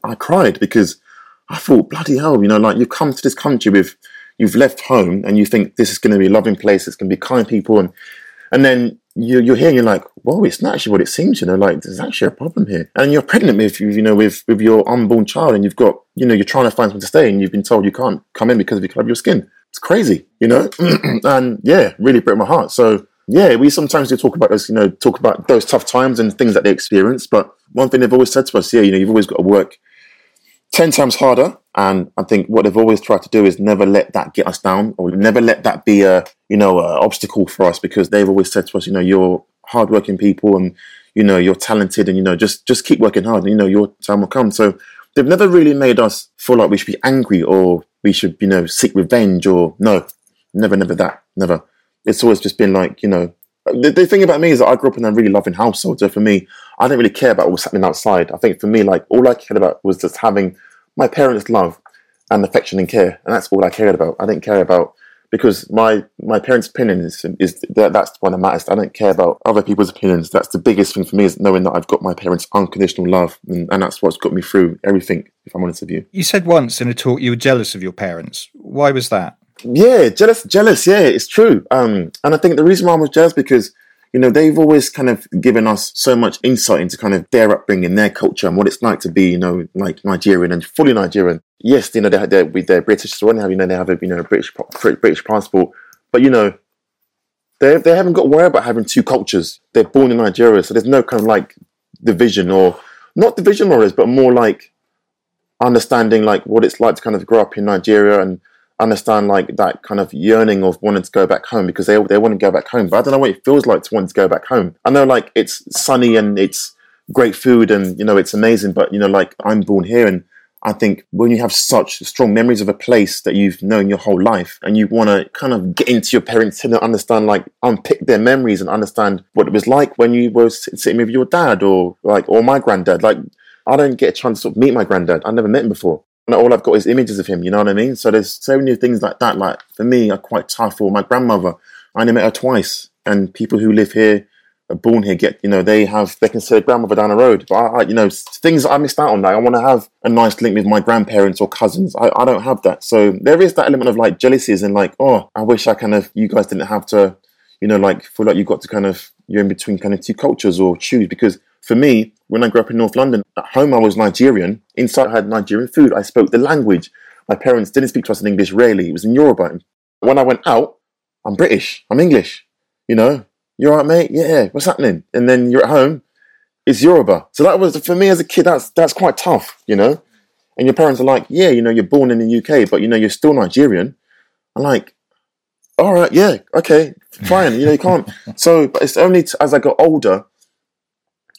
Speaker 2: I, cried because I thought, bloody hell, you know, like you've come to this country with, you've left home and you think this is going to be a loving place, it's going to be kind people, and and then you, you're hearing, you're like, whoa, it's not actually what it seems, you know, like there's actually a problem here. And you're pregnant with, you know, with, with your unborn child and you've got, you know, you're trying to find someone to stay and you've been told you can't come in because of the color of your skin. It's crazy, you know? and yeah, really broke my heart. So yeah, we sometimes do talk about those, you know, talk about those tough times and things that they experience. But one thing they've always said to us, yeah, you know, you've always got to work 10 times harder. And I think what they've always tried to do is never let that get us down or never let that be a, you know, obstacle for us because they've always said to us, you know, you're hardworking people and, you know, you're talented and, you know, just, just keep working hard and, you know, your time will come. So they've never really made us feel like we should be angry or we should, you know, seek revenge or no, never, never that, never. It's always just been like, you know, the, the thing about me is that I grew up in a really loving household. So for me, I didn't really care about what was happening outside. I think for me, like all I cared about was just having my parents' love and affection and care, and that's all I cared about. I didn't care about because my my parents' opinion is, is that that's the one that matters. I don't care about other people's opinions. That's the biggest thing for me is knowing that I've got my parents' unconditional love, and, and that's what's got me through everything. If I'm honest with you,
Speaker 1: you said once in a talk you were jealous of your parents. Why was that?
Speaker 2: Yeah, jealous, jealous. Yeah, it's true. Um, and I think the reason why I was jealous because you know, they've always kind of given us so much insight into kind of their upbringing, their culture, and what it's like to be, you know, like Nigerian and fully Nigerian. Yes, you know, they're, they're, they're British, so have, you know, they have a, you know, a British, British passport, but, you know, they, they haven't got to worry about having two cultures. They're born in Nigeria, so there's no kind of like division or, not division is, but more like understanding like what it's like to kind of grow up in Nigeria and understand like that kind of yearning of wanting to go back home because they they want to go back home. But I don't know what it feels like to want to go back home. I know like it's sunny and it's great food and you know it's amazing, but you know like I'm born here and I think when you have such strong memories of a place that you've known your whole life and you want to kind of get into your parents' and understand, like, unpick their memories and understand what it was like when you were sitting with your dad or like, or my granddad. Like, I don't get a chance to meet my granddad. I never met him before all I've got is images of him. You know what I mean? So there's so many things like that. Like for me, are quite tough. Or my grandmother, I only met her twice, and people who live here, are born here, get you know they have they can see their grandmother down the road. But I, I, you know things I missed out on. That I want to have a nice link with my grandparents or cousins. I, I don't have that. So there is that element of like jealousies and like oh I wish I kind of you guys didn't have to, you know like feel like you got to kind of you're in between kind of two cultures or choose because for me, when I grew up in North London, at home I was Nigerian. Inside I had Nigerian food. I spoke the language. My parents didn't speak to us in English rarely. It was in Yoruba. When I went out, I'm British. I'm English. You know, you're right, mate. Yeah, what's happening? And then you're at home. It's Yoruba. So that was for me as a kid. That's that's quite tough. You know, and your parents are like, yeah, you know, you're born in the UK, but you know, you're still Nigerian. I'm like, all right, yeah, okay, fine. You know, you can't. So, but it's only t- as I got older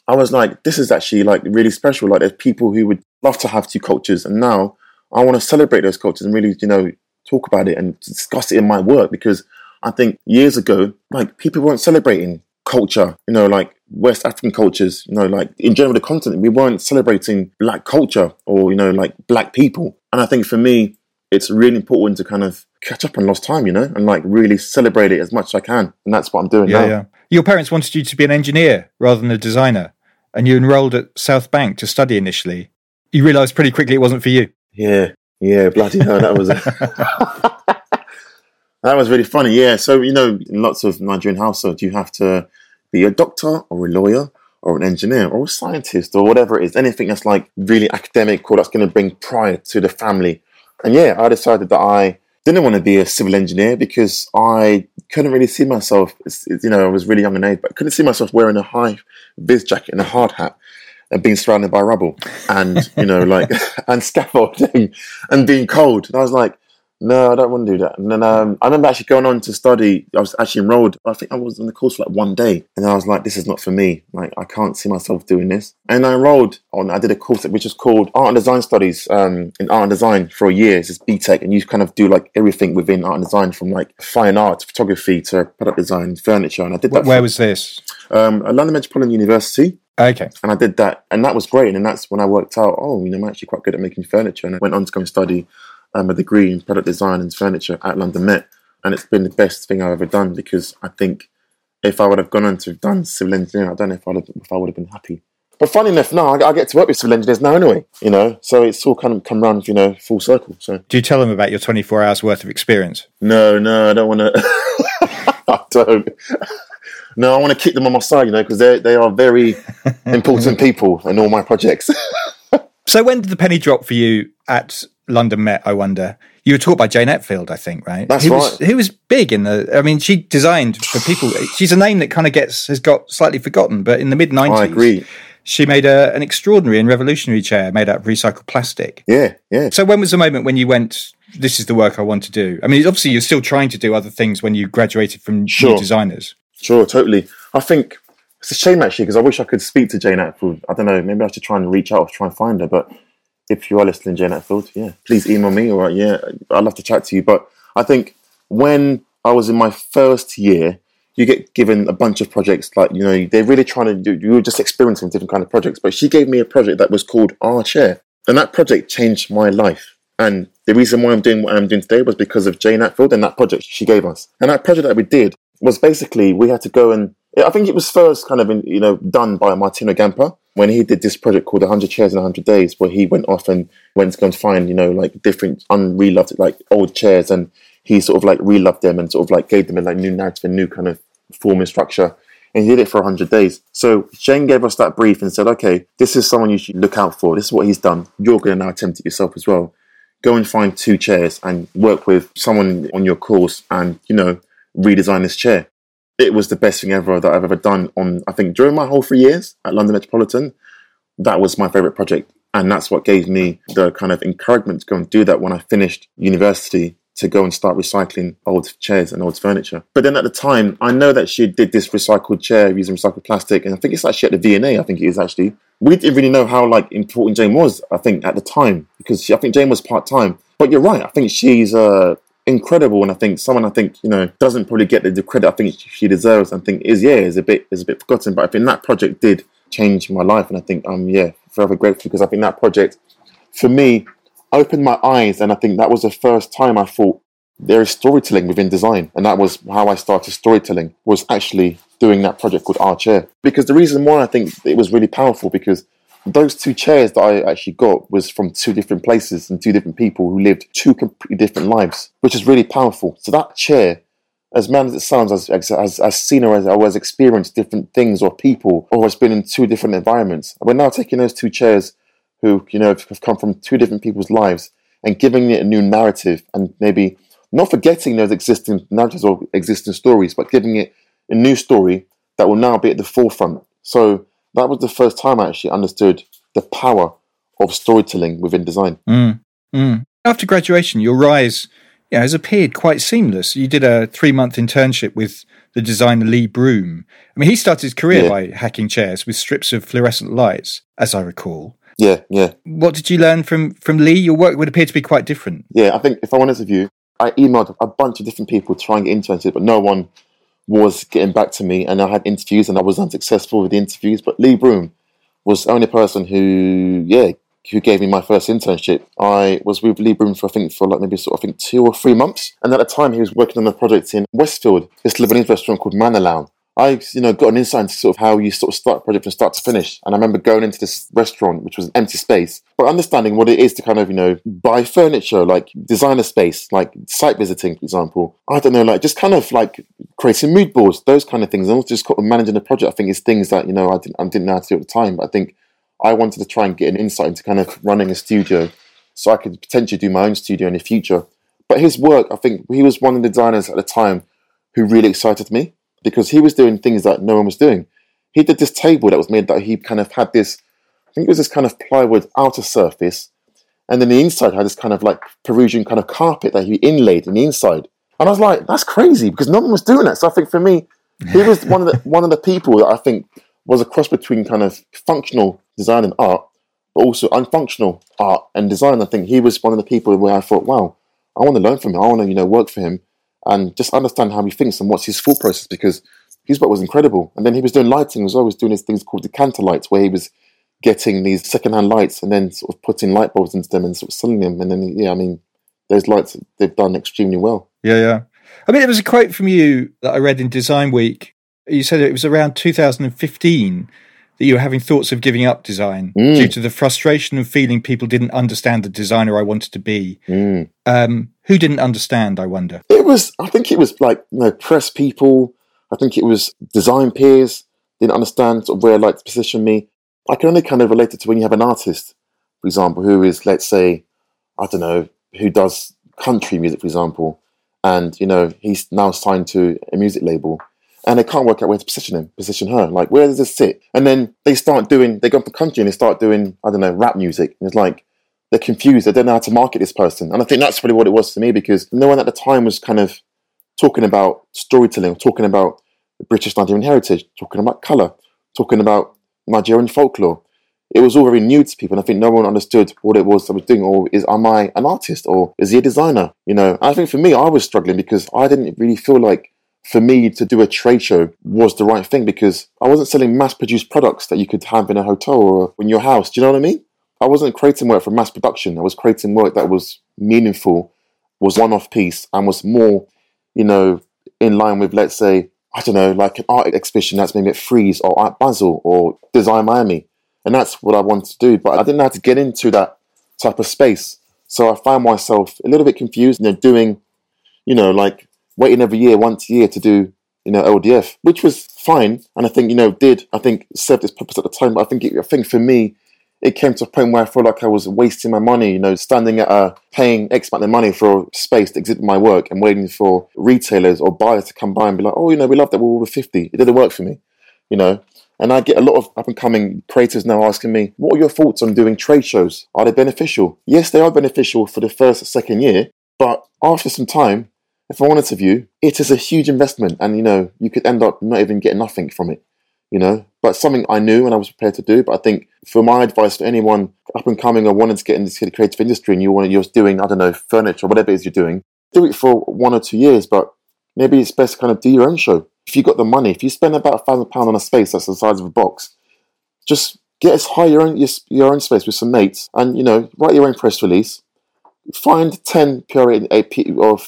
Speaker 2: I was like, this is actually like really special. Like there's people who would love to have two cultures, and now I want to celebrate those cultures and really, you know, talk about it and discuss it in my work because I think years ago, like people weren't celebrating culture, you know, like West African cultures, you know, like in general the continent, we weren't celebrating black culture or, you know, like black people. And I think for me, it's really important to kind of catch up on lost time, you know, and like really celebrate it as much as I can. And that's what I'm doing
Speaker 1: yeah,
Speaker 2: now.
Speaker 1: Yeah. Your parents wanted you to be an engineer rather than a designer and you enrolled at South Bank to study initially. You realised pretty quickly it wasn't for you.
Speaker 2: Yeah, yeah, bloody hell, that was that was really funny. Yeah, so you know, in lots of Nigerian households, you have to be a doctor or a lawyer or an engineer or a scientist or whatever it is, anything that's like really academic or that's going to bring pride to the family. And yeah, I decided that I didn't want to be a civil engineer because I couldn't really see myself. You know, I was really young in age, but I couldn't see myself wearing a high vis jacket and a hard hat and being surrounded by rubble and you know like and scaffolding and being cold. And I was like, no, I don't want to do that. And then um, I remember actually going on to study. I was actually enrolled. I think I was in the course for like one day, and I was like, "This is not for me. Like, I can't see myself doing this." And I enrolled on. I did a course which is called Art and Design Studies um, in Art and Design for a year. It's BTEC, and you kind of do like everything within art and design, from like fine art, to photography to product design, furniture. And I did that.
Speaker 1: Where
Speaker 2: for,
Speaker 1: was this?
Speaker 2: Um, at London Metropolitan University.
Speaker 1: Okay.
Speaker 2: And I did that, and that was great. And that's when I worked out, oh, you know, I'm actually quite good at making furniture. And I went on to come study um, a degree in product design and furniture at London Met, and it's been the best thing I've ever done because I think if I would have gone on to have done civil engineering, I don't know if, I'd have, if I would have been happy. But funny enough, now I, I, get to work with civil engineers now anyway, you know, so it's all kind of come round, you know, full circle. So,
Speaker 1: do you tell them about your 24 hours worth of experience?
Speaker 2: No, no, I don't want to. I don't. No, I want to keep them on my side, you know, because they they are very important people in all my projects.
Speaker 1: so when did the penny drop for you at London Met? I wonder. You were taught by Jane Atfield, I think, right?
Speaker 2: That's
Speaker 1: who
Speaker 2: right.
Speaker 1: Was, who was big in the? I mean, she designed for people. She's a name that kind of gets has got slightly forgotten, but in the mid nineties,
Speaker 2: I agree.
Speaker 1: She made a, an extraordinary and revolutionary chair made out of recycled plastic.
Speaker 2: Yeah, yeah.
Speaker 1: So when was the moment when you went? This is the work I want to do. I mean, obviously you're still trying to do other things when you graduated from
Speaker 2: Sure.
Speaker 1: new designers.
Speaker 2: Sure, totally. I think it's a shame actually because I wish I could speak to Jane Atfield. I don't know, maybe I should try and reach out or try and find her. But if you are listening, Jane Atfield, yeah, please email me or yeah, I'd love to chat to you. But I think when I was in my first year, you get given a bunch of projects like you know they're really trying to do. You were just experiencing different kind of projects. But she gave me a project that was called Our Chair, and that project changed my life. And the reason why I'm doing what I'm doing today was because of Jane Atfield and that project she gave us. And that project that we did was basically we had to go and I think it was first kind of in, you know done by Martino Gamper when he did this project called 100 Chairs in 100 Days, where he went off and went to go and find you know like different unreloved like old chairs and he sort of like reloved them and sort of like gave them a like new narrative and new kind of form and structure. And he did it for 100 days. So Jane gave us that brief and said, okay, this is someone you should look out for. This is what he's done. You're going to now attempt it yourself as well go and find two chairs and work with someone on your course and you know redesign this chair it was the best thing ever that i've ever done on i think during my whole three years at london metropolitan that was my favorite project and that's what gave me the kind of encouragement to go and do that when i finished university to go and start recycling old chairs and old furniture. But then at the time, I know that she did this recycled chair using recycled plastic, and I think it's actually at the V&A. I think it is actually. We didn't really know how like important Jane was. I think at the time because she, I think Jane was part time. But you're right. I think she's uh, incredible, and I think someone I think you know doesn't probably get the, credit I think she deserves. I think is yeah is a bit is a bit forgotten. But I think that project did change my life, and I think I'm yeah forever grateful because I think that project for me opened my eyes, and I think that was the first time I thought there is storytelling within design, and that was how I started storytelling. Was actually doing that project called Our Chair because the reason why I think it was really powerful because those two chairs that I actually got was from two different places and two different people who lived two completely different lives, which is really powerful. So that chair, as mad as it sounds, as as, as, seen or as or has experienced different things or people, or has been in two different environments. We're now taking those two chairs, who you know have come from two different people's lives, and giving it a new narrative, and maybe not forgetting those existing narratives or existing stories, but giving it a new story that will now be at the forefront. So that was the first time I actually understood the power of storytelling within design.
Speaker 1: Mm, mm. After graduation, your rise yeah, has appeared quite seamless. You did a three month internship with the designer Lee Broom. I mean, he started his career
Speaker 2: Yeah.
Speaker 1: by hacking chairs with strips of fluorescent lights, as I recall.
Speaker 2: Yeah, yeah,
Speaker 1: What did you learn from, from Lee? Your work would appear to be quite different.
Speaker 2: yeah. I think if I'm honest with you, I emailed a bunch of different people trying to get internships, but no one was getting back to me. And I had interviews, and I was unsuccessful with the interviews. But Lee Broom was the only person who, yeah, who gave me my first internship. I was with Lee Broom for I think for like maybe sort of I think two or three months, and at the time he was working on a project in Westfield, this Lebanese restaurant called Manalown. I, you know, got an insight into sort of how you sort of start a project from start to finish. And I remember going into this restaurant, which was an empty space, but understanding what it is to kind of, you know, buy furniture, like designer space, like site visiting, for example. I don't know, like just kind of like creating mood boards, those kind of things. And also just kind of managing the project, I think is things that, you know, I didn't, I didn't know how to do at the time. But I think I wanted to try and get an insight into kind of running a studio so I could potentially do my own studio in the future. But his work, I think he was one of the designers at the time who really excited me because he was doing things that no one was doing. He did this table that was made that he kind of had this, I think it was this kind of plywood outer surface, and then the inside had this kind of like Peruvian kind of carpet that he inlaid in the inside. And I was like, that's crazy because no one was doing that. So I think for me, he was one of the one of the people that I think was a cross between kind of functional design and art, but also unfunctional art and design. I think he was one of the people where I thought, wow, I want to learn from him. I want to, you know, work for him and just understand how he thinks and what's his thought process because his work was incredible. And then he was doing lighting as well. He was doing these things called decanter lights where he was getting these secondhand lights and then sort of putting light bulbs into them and sort of selling them. And then, yeah, I mean, those lights, they've done extremely well.
Speaker 1: Yeah, yeah. I mean, there was a quote from you that I read in Design Week. You said it was around 2015 that you were having thoughts of giving up design
Speaker 2: Mm.
Speaker 1: due to the frustration of feeling people didn't understand the designer I wanted to be.
Speaker 2: Mm.
Speaker 1: Um, who didn't understand, I wonder?
Speaker 2: It was, I think it was like, you know, press people. I think it was design peers didn't understand sort of where I like to position me. I can only kind of relate it to when you have an artist, for example, who is, let's say, I don't know, who does country music, for example, and you know he's now signed to a music label, and they can't work out where to position him, position her. Like, where does this sit? And then they start doing, they go from country and they start doing, I don't know, rap music, and it's like they're confused. They don't know how to market this person, and I think that's really what it was to me because no one at the time was kind of talking about storytelling, talking about British Nigerian heritage, talking about colour, talking about Nigerian folklore. It was all very new to people, and I think no one understood what it was I was doing. Or is am I an artist, or is he a designer? You know, I think for me, I was struggling because I didn't really feel like for me to do a trade show was the right thing because I wasn't selling mass-produced products that you could have in a hotel or in your house. Do you know what I mean? I wasn't creating work for mass production. I was creating work that was meaningful, was one-off piece, and was more, you know, in line with, let's say, I don't know, like an art exhibition that's maybe at Frieze or Art Basel or Design Miami. And that's what I wanted to do. But I didn't know how to get into that type of space. So I found myself a little bit confused, you know, doing, you know, like waiting every year, once a year to do, you know, LDF, which was fine. And I think, you know, did, I think served its purpose at the time. But I think, it, I think for me, it came to a point where I felt like I was wasting my money, you know, standing at a paying X amount of money for a space to exhibit my work and waiting for retailers or buyers to come by and be like, oh, you know, we love that we're over 50. It didn't work for me, you know. And I get a lot of up and coming creators now asking me, what are your thoughts on doing trade shows? Are they beneficial? Yes, they are beneficial for the first, second year, but after some time, if I'm honest with you, it is a huge investment and, you know, you could end up not even getting nothing from it you know. But something I knew and I was prepared to do. But I think for my advice for anyone up and coming or wanting to get into the creative industry and you want you're doing, I don't know, furniture or whatever it is you're doing, do it for one or two years. But maybe it's best to kind of do your own show. If you got the money, if you spend about a thousand pounds on a space that's the size of a box, just get as high your own your, your own space with some mates, and you know, write your own press release. Find ten PR or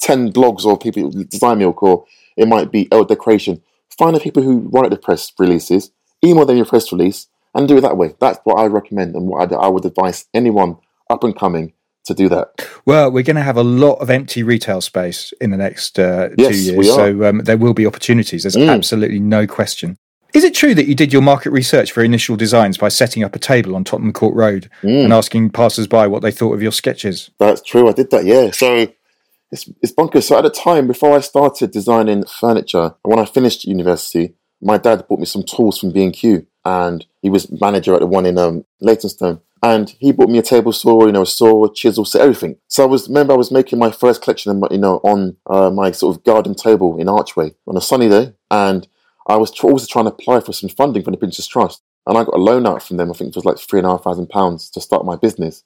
Speaker 2: ten blogs or people design milk or it might be Elle Decoration Find the people who write the press releases, email them your press release, and do it that way. That's what I recommend and what I would advise anyone up and coming to do that.
Speaker 1: Well, we're going to have a lot of empty retail space in the next uh, yes, two years, so um, there will be opportunities. There's mm. absolutely no question. Is it true that you did your market research for initial designs by setting up a table on Tottenham Court Road mm. and asking passers-by what they thought of your sketches?
Speaker 2: That's true. I did that. Yeah. So it's, it's bonkers. So at the time, before I started designing furniture, when I finished university, my dad bought me some tools from B&Q and he was manager at the one in um, Leytonstone. And he bought me a table saw, you know, a saw, a chisel, so everything. So I was, remember I was making my first collection, you know, on uh, my sort of garden table in Archway on a sunny day. And I was also trying to apply for some funding from the Prince's Trust. And I got a loan out from them, I think it was like three and a half thousand pounds to start my business.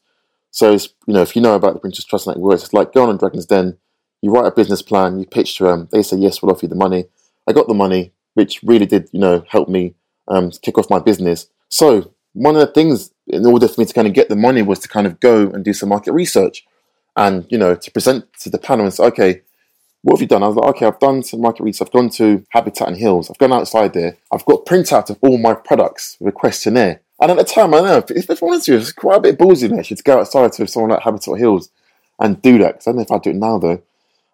Speaker 2: So, you know, if you know about the Prince's Trust and works, it's like going on Dragon's Den, you write a business plan, you pitch to them, they say, yes, we'll offer you the money. I got the money, which really did, you know, help me um, kick off my business. So one of the things in order for me to kind of get the money was to kind of go and do some market research and, you know, to present to the panel and say, okay, what have you done? I was like, okay, I've done some market research. I've gone to Habitat and Heal's. I've gone outside there. I've got printout of all my products with a questionnaire. And at the time, I know, if, if I wanted to, it's quite a bit ballsy actually to go outside to someone like Habitat Heal's and do that. Because I don't know if I'd do it now though.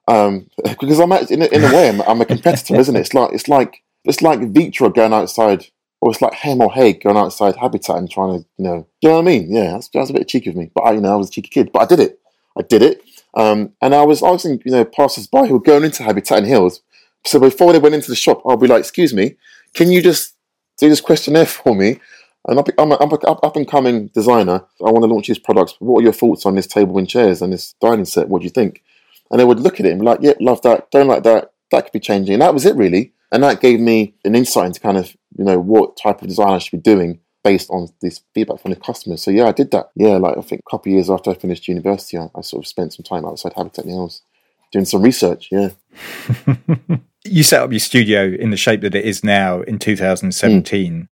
Speaker 2: Um, because I'm actually, in, a, in a way, I'm, I'm a competitor, isn't it? It's like, it's like, it's like Vitra going outside, or it's like Hem or Hay going outside Habitat and trying to, you know, do you know what I mean? Yeah, that's, that's a bit cheeky of me. But I, you know, I was a cheeky kid, but I did it. I did it. Um, and I was asking, you know, passers by who were going into Habitat and Heal's. So before they went into the shop, I'll be like, excuse me, can you just do this questionnaire for me? And I'm, I'm, I'm up and coming designer. I want to launch these products. What are your thoughts on this table and chairs and this dining set? What do you think? And they would look at it and be like, yep, yeah, love that, don't like that, that could be changing. And that was it really. And that gave me an insight into kind of, you know, what type of design I should be doing based on this feedback from the customers. So yeah, I did that. Yeah, like I think a couple of years after I finished university, I, I sort of spent some time outside Habitat Heal's doing some research. Yeah.
Speaker 1: you set up your studio in the shape that it is now in 2017. Mm.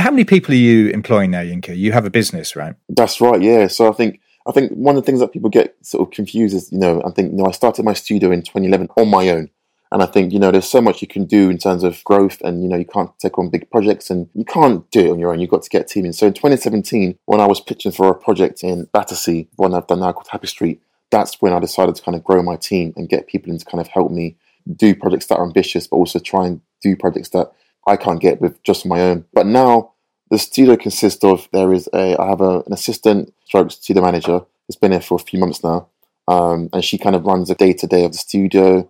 Speaker 1: How many people are you employing now, Yinka? You have a business, right?
Speaker 2: That's right. Yeah. So I think I think one of the things that people get sort of confused is, you know, I think, you know, I started my studio in 2011 on my own. And I think, you know, there's so much you can do in terms of growth and, you know, you can't take on big projects and you can't do it on your own. You've got to get a team in. So in 2017, when I was pitching for a project in Battersea, one I've done now called Happy Street, that's when I decided to kind of grow my team and get people in to kind of help me do projects that are ambitious, but also try and do projects that I can't get with just my own. But now the studio consists of there is a I have a, an assistant studio manager who's been here for a few months now, um, and she kind of runs the day to day of the studio.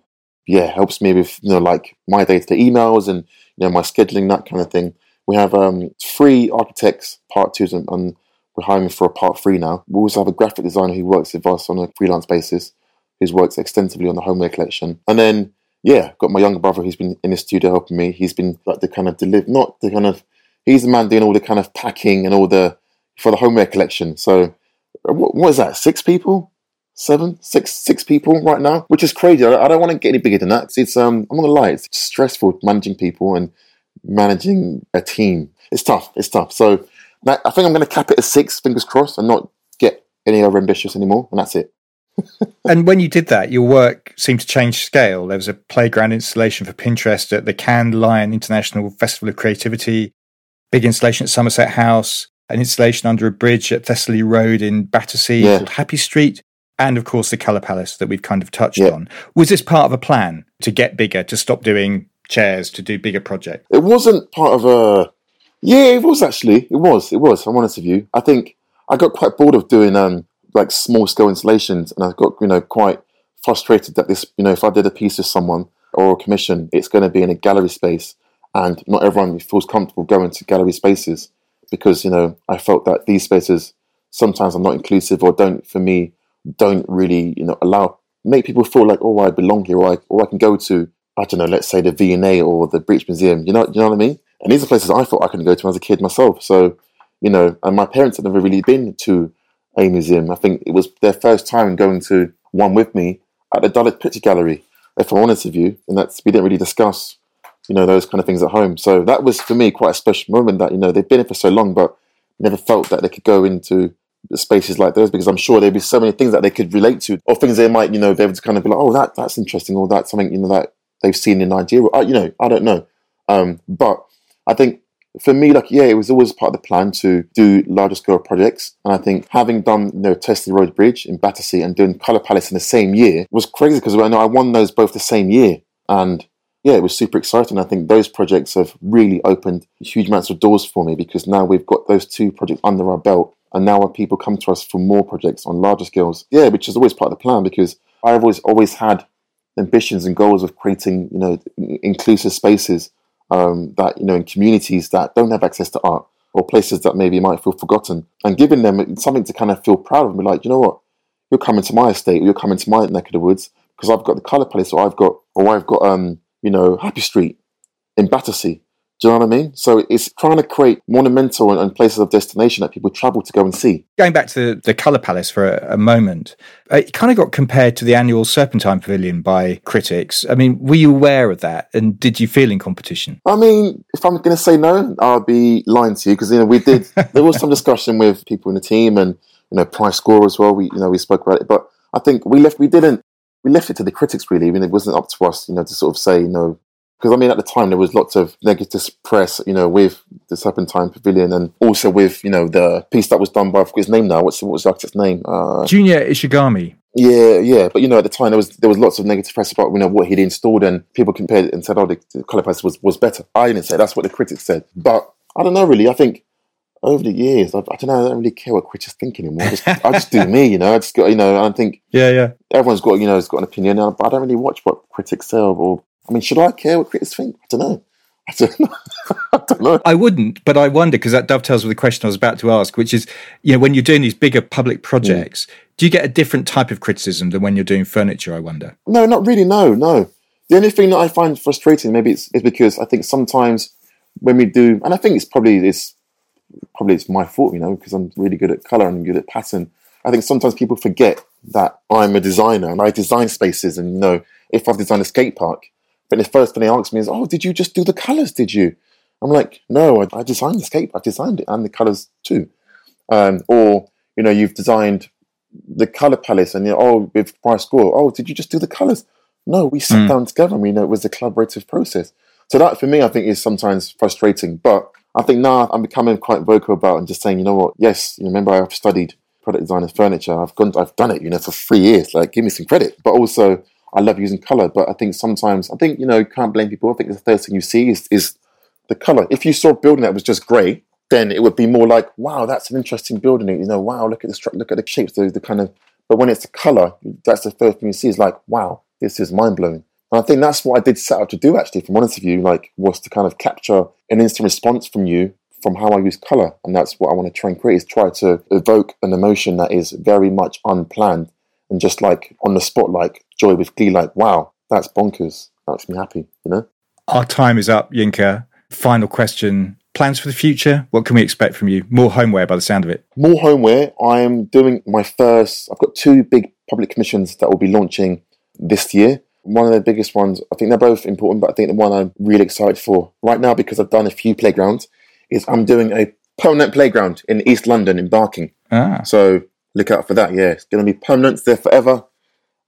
Speaker 2: Yeah, helps me with you know like my day emails and you know my scheduling that kind of thing. We have um, three architects, part twos, and, and we're hiring for a part three now. We also have a graphic designer who works with us on a freelance basis, who's worked extensively on the homeware collection, and then yeah, got my younger brother who's been in the studio helping me. He's been like the kind of deliver, not the kind of he's the man doing all the kind of packing and all the for the homeware collection. So what, what is that? Six people, seven, six, six people right now, which is crazy. I, I don't want to get any bigger than that. It's um, I'm not gonna lie, it's stressful managing people and managing a team. It's tough. It's tough. So I think I'm going to cap it at six, fingers crossed, and not get any over ambitious anymore, and that's it.
Speaker 1: and when you did that, your work seemed to change scale. There was a playground installation for Pinterest at the Cannes Lion International Festival of Creativity big installation at Somerset House, an installation under a bridge at Thessaly Road in Battersea yeah. called Happy Street, and of course the Colour Palace that we've kind of touched yeah. on. Was this part of a plan to get bigger, to stop doing chairs, to do bigger projects?
Speaker 2: It wasn't part of a. Yeah, it was actually. It was. It was. I'm honest with you. I think I got quite bored of doing um like small scale installations, and I got you know quite frustrated that this you know if I did a piece with someone or a commission, it's going to be in a gallery space and not everyone feels comfortable going to gallery spaces because you know I felt that these spaces sometimes are not inclusive or don't for me don't really you know allow make people feel like oh I belong here or I or I can go to I don't know let's say the V&A or the British Museum you know you know what I mean? And these are places I thought I couldn't go to as a kid myself. So you know and my parents had never really been to a museum. I think it was their first time going to one with me at the Dulwich Picture Gallery if I'm honest with you. And that's we didn't really discuss you know, those kind of things at home. So that was for me quite a special moment that, you know, they've been here for so long, but never felt that they could go into spaces like those because I'm sure there'd be so many things that they could relate to or things they might, you know, be able to kind of be like, oh, that that's interesting or that's something, you know, that they've seen in Nigeria. Uh, you know, I don't know. Um, but I think for me, like, yeah, it was always part of the plan to do larger scale projects. And I think having done, you know, Road Bridge in Battersea and doing Colour Palace in the same year was crazy because I know I won those both the same year. And yeah, it was super exciting. I think those projects have really opened huge amounts of doors for me because now we've got those two projects under our belt. And now when people come to us for more projects on larger scales, yeah, which is always part of the plan because I've always always had ambitions and goals of creating, you know, inclusive spaces um, that, you know, in communities that don't have access to art or places that maybe might feel forgotten and giving them something to kind of feel proud of and be like, you know what, you're coming to my estate or you're coming to my neck of the woods because I've got the colour palace or I've got, or I've got, um, you know, Happy Street in Battersea. Do you know what I mean? So it's trying to create monumental and, places of destination that people travel to go and see.
Speaker 1: Going back to the, the Colour Palace for a, a moment, it kind of got compared to the annual Serpentine Pavilion by critics. I mean, were you aware of that, and did you feel in competition?
Speaker 2: I mean, if I'm going to say no, I'll be lying to you because you know we did. there was some discussion with people in the team and you know Pricegore as well. We you know we spoke about it, but I think we left. We didn't we left it to the critics really. I mean, it wasn't up to us, you know, to sort of say, you know, because I mean, at the time there was lots of negative press, you know, with the Serpentine Pavilion and also with, you know, the piece that was done by I forget his name now. What's what was the architect's name?
Speaker 1: Uh, Junya Ishigami.
Speaker 2: Yeah, yeah, but you know, at the time there was there was lots of negative press about you know what he'd installed, and people compared it and said, "Oh, the, the color palace was was better." I didn't say that's what the critics said, but I don't know really. I think over the years, I, I, don't know. I don't really care what critics think anymore. I just, I just do me, you know. I just got, you know. I think,
Speaker 1: yeah, yeah.
Speaker 2: Everyone's got, you know, has got an opinion, but I don't really watch what critics say. Or, I mean, should I care what critics think? I don't know. I don't know. I don't know.
Speaker 1: I wouldn't, but I wonder because that dovetails with the question I was about to ask, which is, you know, when you're doing these bigger public projects, mm. do you get a different type of criticism than when you're doing furniture? I wonder.
Speaker 2: No, not really. No, no. The only thing that I find frustrating, maybe it's, is because I think sometimes when we do, and I think it's probably this probably it's my fault, you know, because I'm really good at color and good at pattern. I think sometimes people forget that I'm a designer and I design spaces. And you know, if I've designed a skate park, but the first thing they ask me is, "Oh, did you just do the colors? Did you?" I'm like, "No, I, I designed the skate. I designed it and the colors too." Um, or you know, you've designed the color palace, and you know, oh, with Pricegore. Oh, did you just do the colors? No, we sat mm. down together. and We know it was a collaborative process. So that for me, I think is sometimes frustrating, but I think now I'm becoming quite vocal about and just saying, you know what? Yes, you remember I've studied product design and furniture. I've gone, I've done it, you know, for three years. Like, give me some credit. But also, I love using color, but I think sometimes I think you know can't blame people. I think the first thing you see is is the color. If you saw a building that was just grey, then it would be more like, wow, that's an interesting building. You know, wow, look at the look at the shapes, the, the kind of. But when it's the color, that's the first thing you see. Is like, wow, this is mind blowing. And I think that's what I did set out to do. Actually, from honest with you, like was to kind of capture an instant response from you from how I use color, and that's what I want to try and create. Is try to evoke an emotion that is very much unplanned and just like on the spot, like joy with glee. Like, wow, that's bonkers. That makes me happy. You know.
Speaker 1: Our time is up, Yinka. Final question plans for the future? What can we expect from you? More homeware by the sound of it.
Speaker 2: More homeware. I am doing my first, I've got two big public commissions that will be launching this year. One of the biggest ones, I think they're both important, but I think the one I'm really excited for right now because I've done a few playgrounds is I'm doing a permanent playground in East London in Barking.
Speaker 1: Ah.
Speaker 2: So look out for that. Yeah, it's going to be permanent there forever.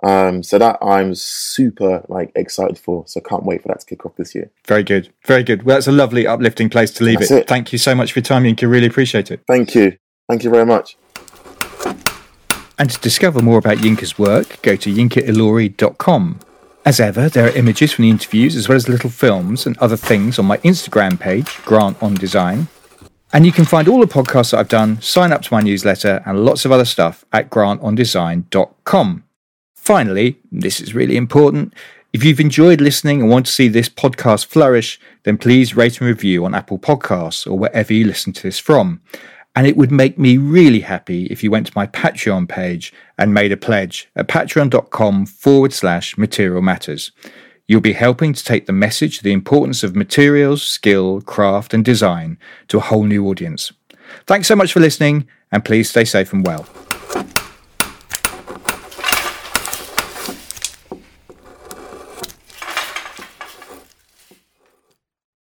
Speaker 2: Um, so that I'm super like excited for. So can't wait for that to kick off this year.
Speaker 1: Very good, very good. Well, that's a lovely, uplifting place to leave it.
Speaker 2: it.
Speaker 1: Thank you so much for your time, Yinka. Really appreciate it.
Speaker 2: Thank you. Thank you very much.
Speaker 1: And to discover more about Yinka's work, go to yinkailori.com. As ever, there are images from the interviews as well as little films and other things on my Instagram page, Grant on Design. And you can find all the podcasts that I've done, sign up to my newsletter, and lots of other stuff at grantondesign.com. Finally, this is really important. If you've enjoyed listening and want to see this podcast flourish, then please rate and review on Apple Podcasts or wherever you listen to this from. And it would make me really happy if you went to my Patreon page and made a pledge at patreon.com forward slash material matters. You'll be helping to take the message of the importance of materials, skill, craft, and design to a whole new audience. Thanks so much for listening, and please stay safe and well.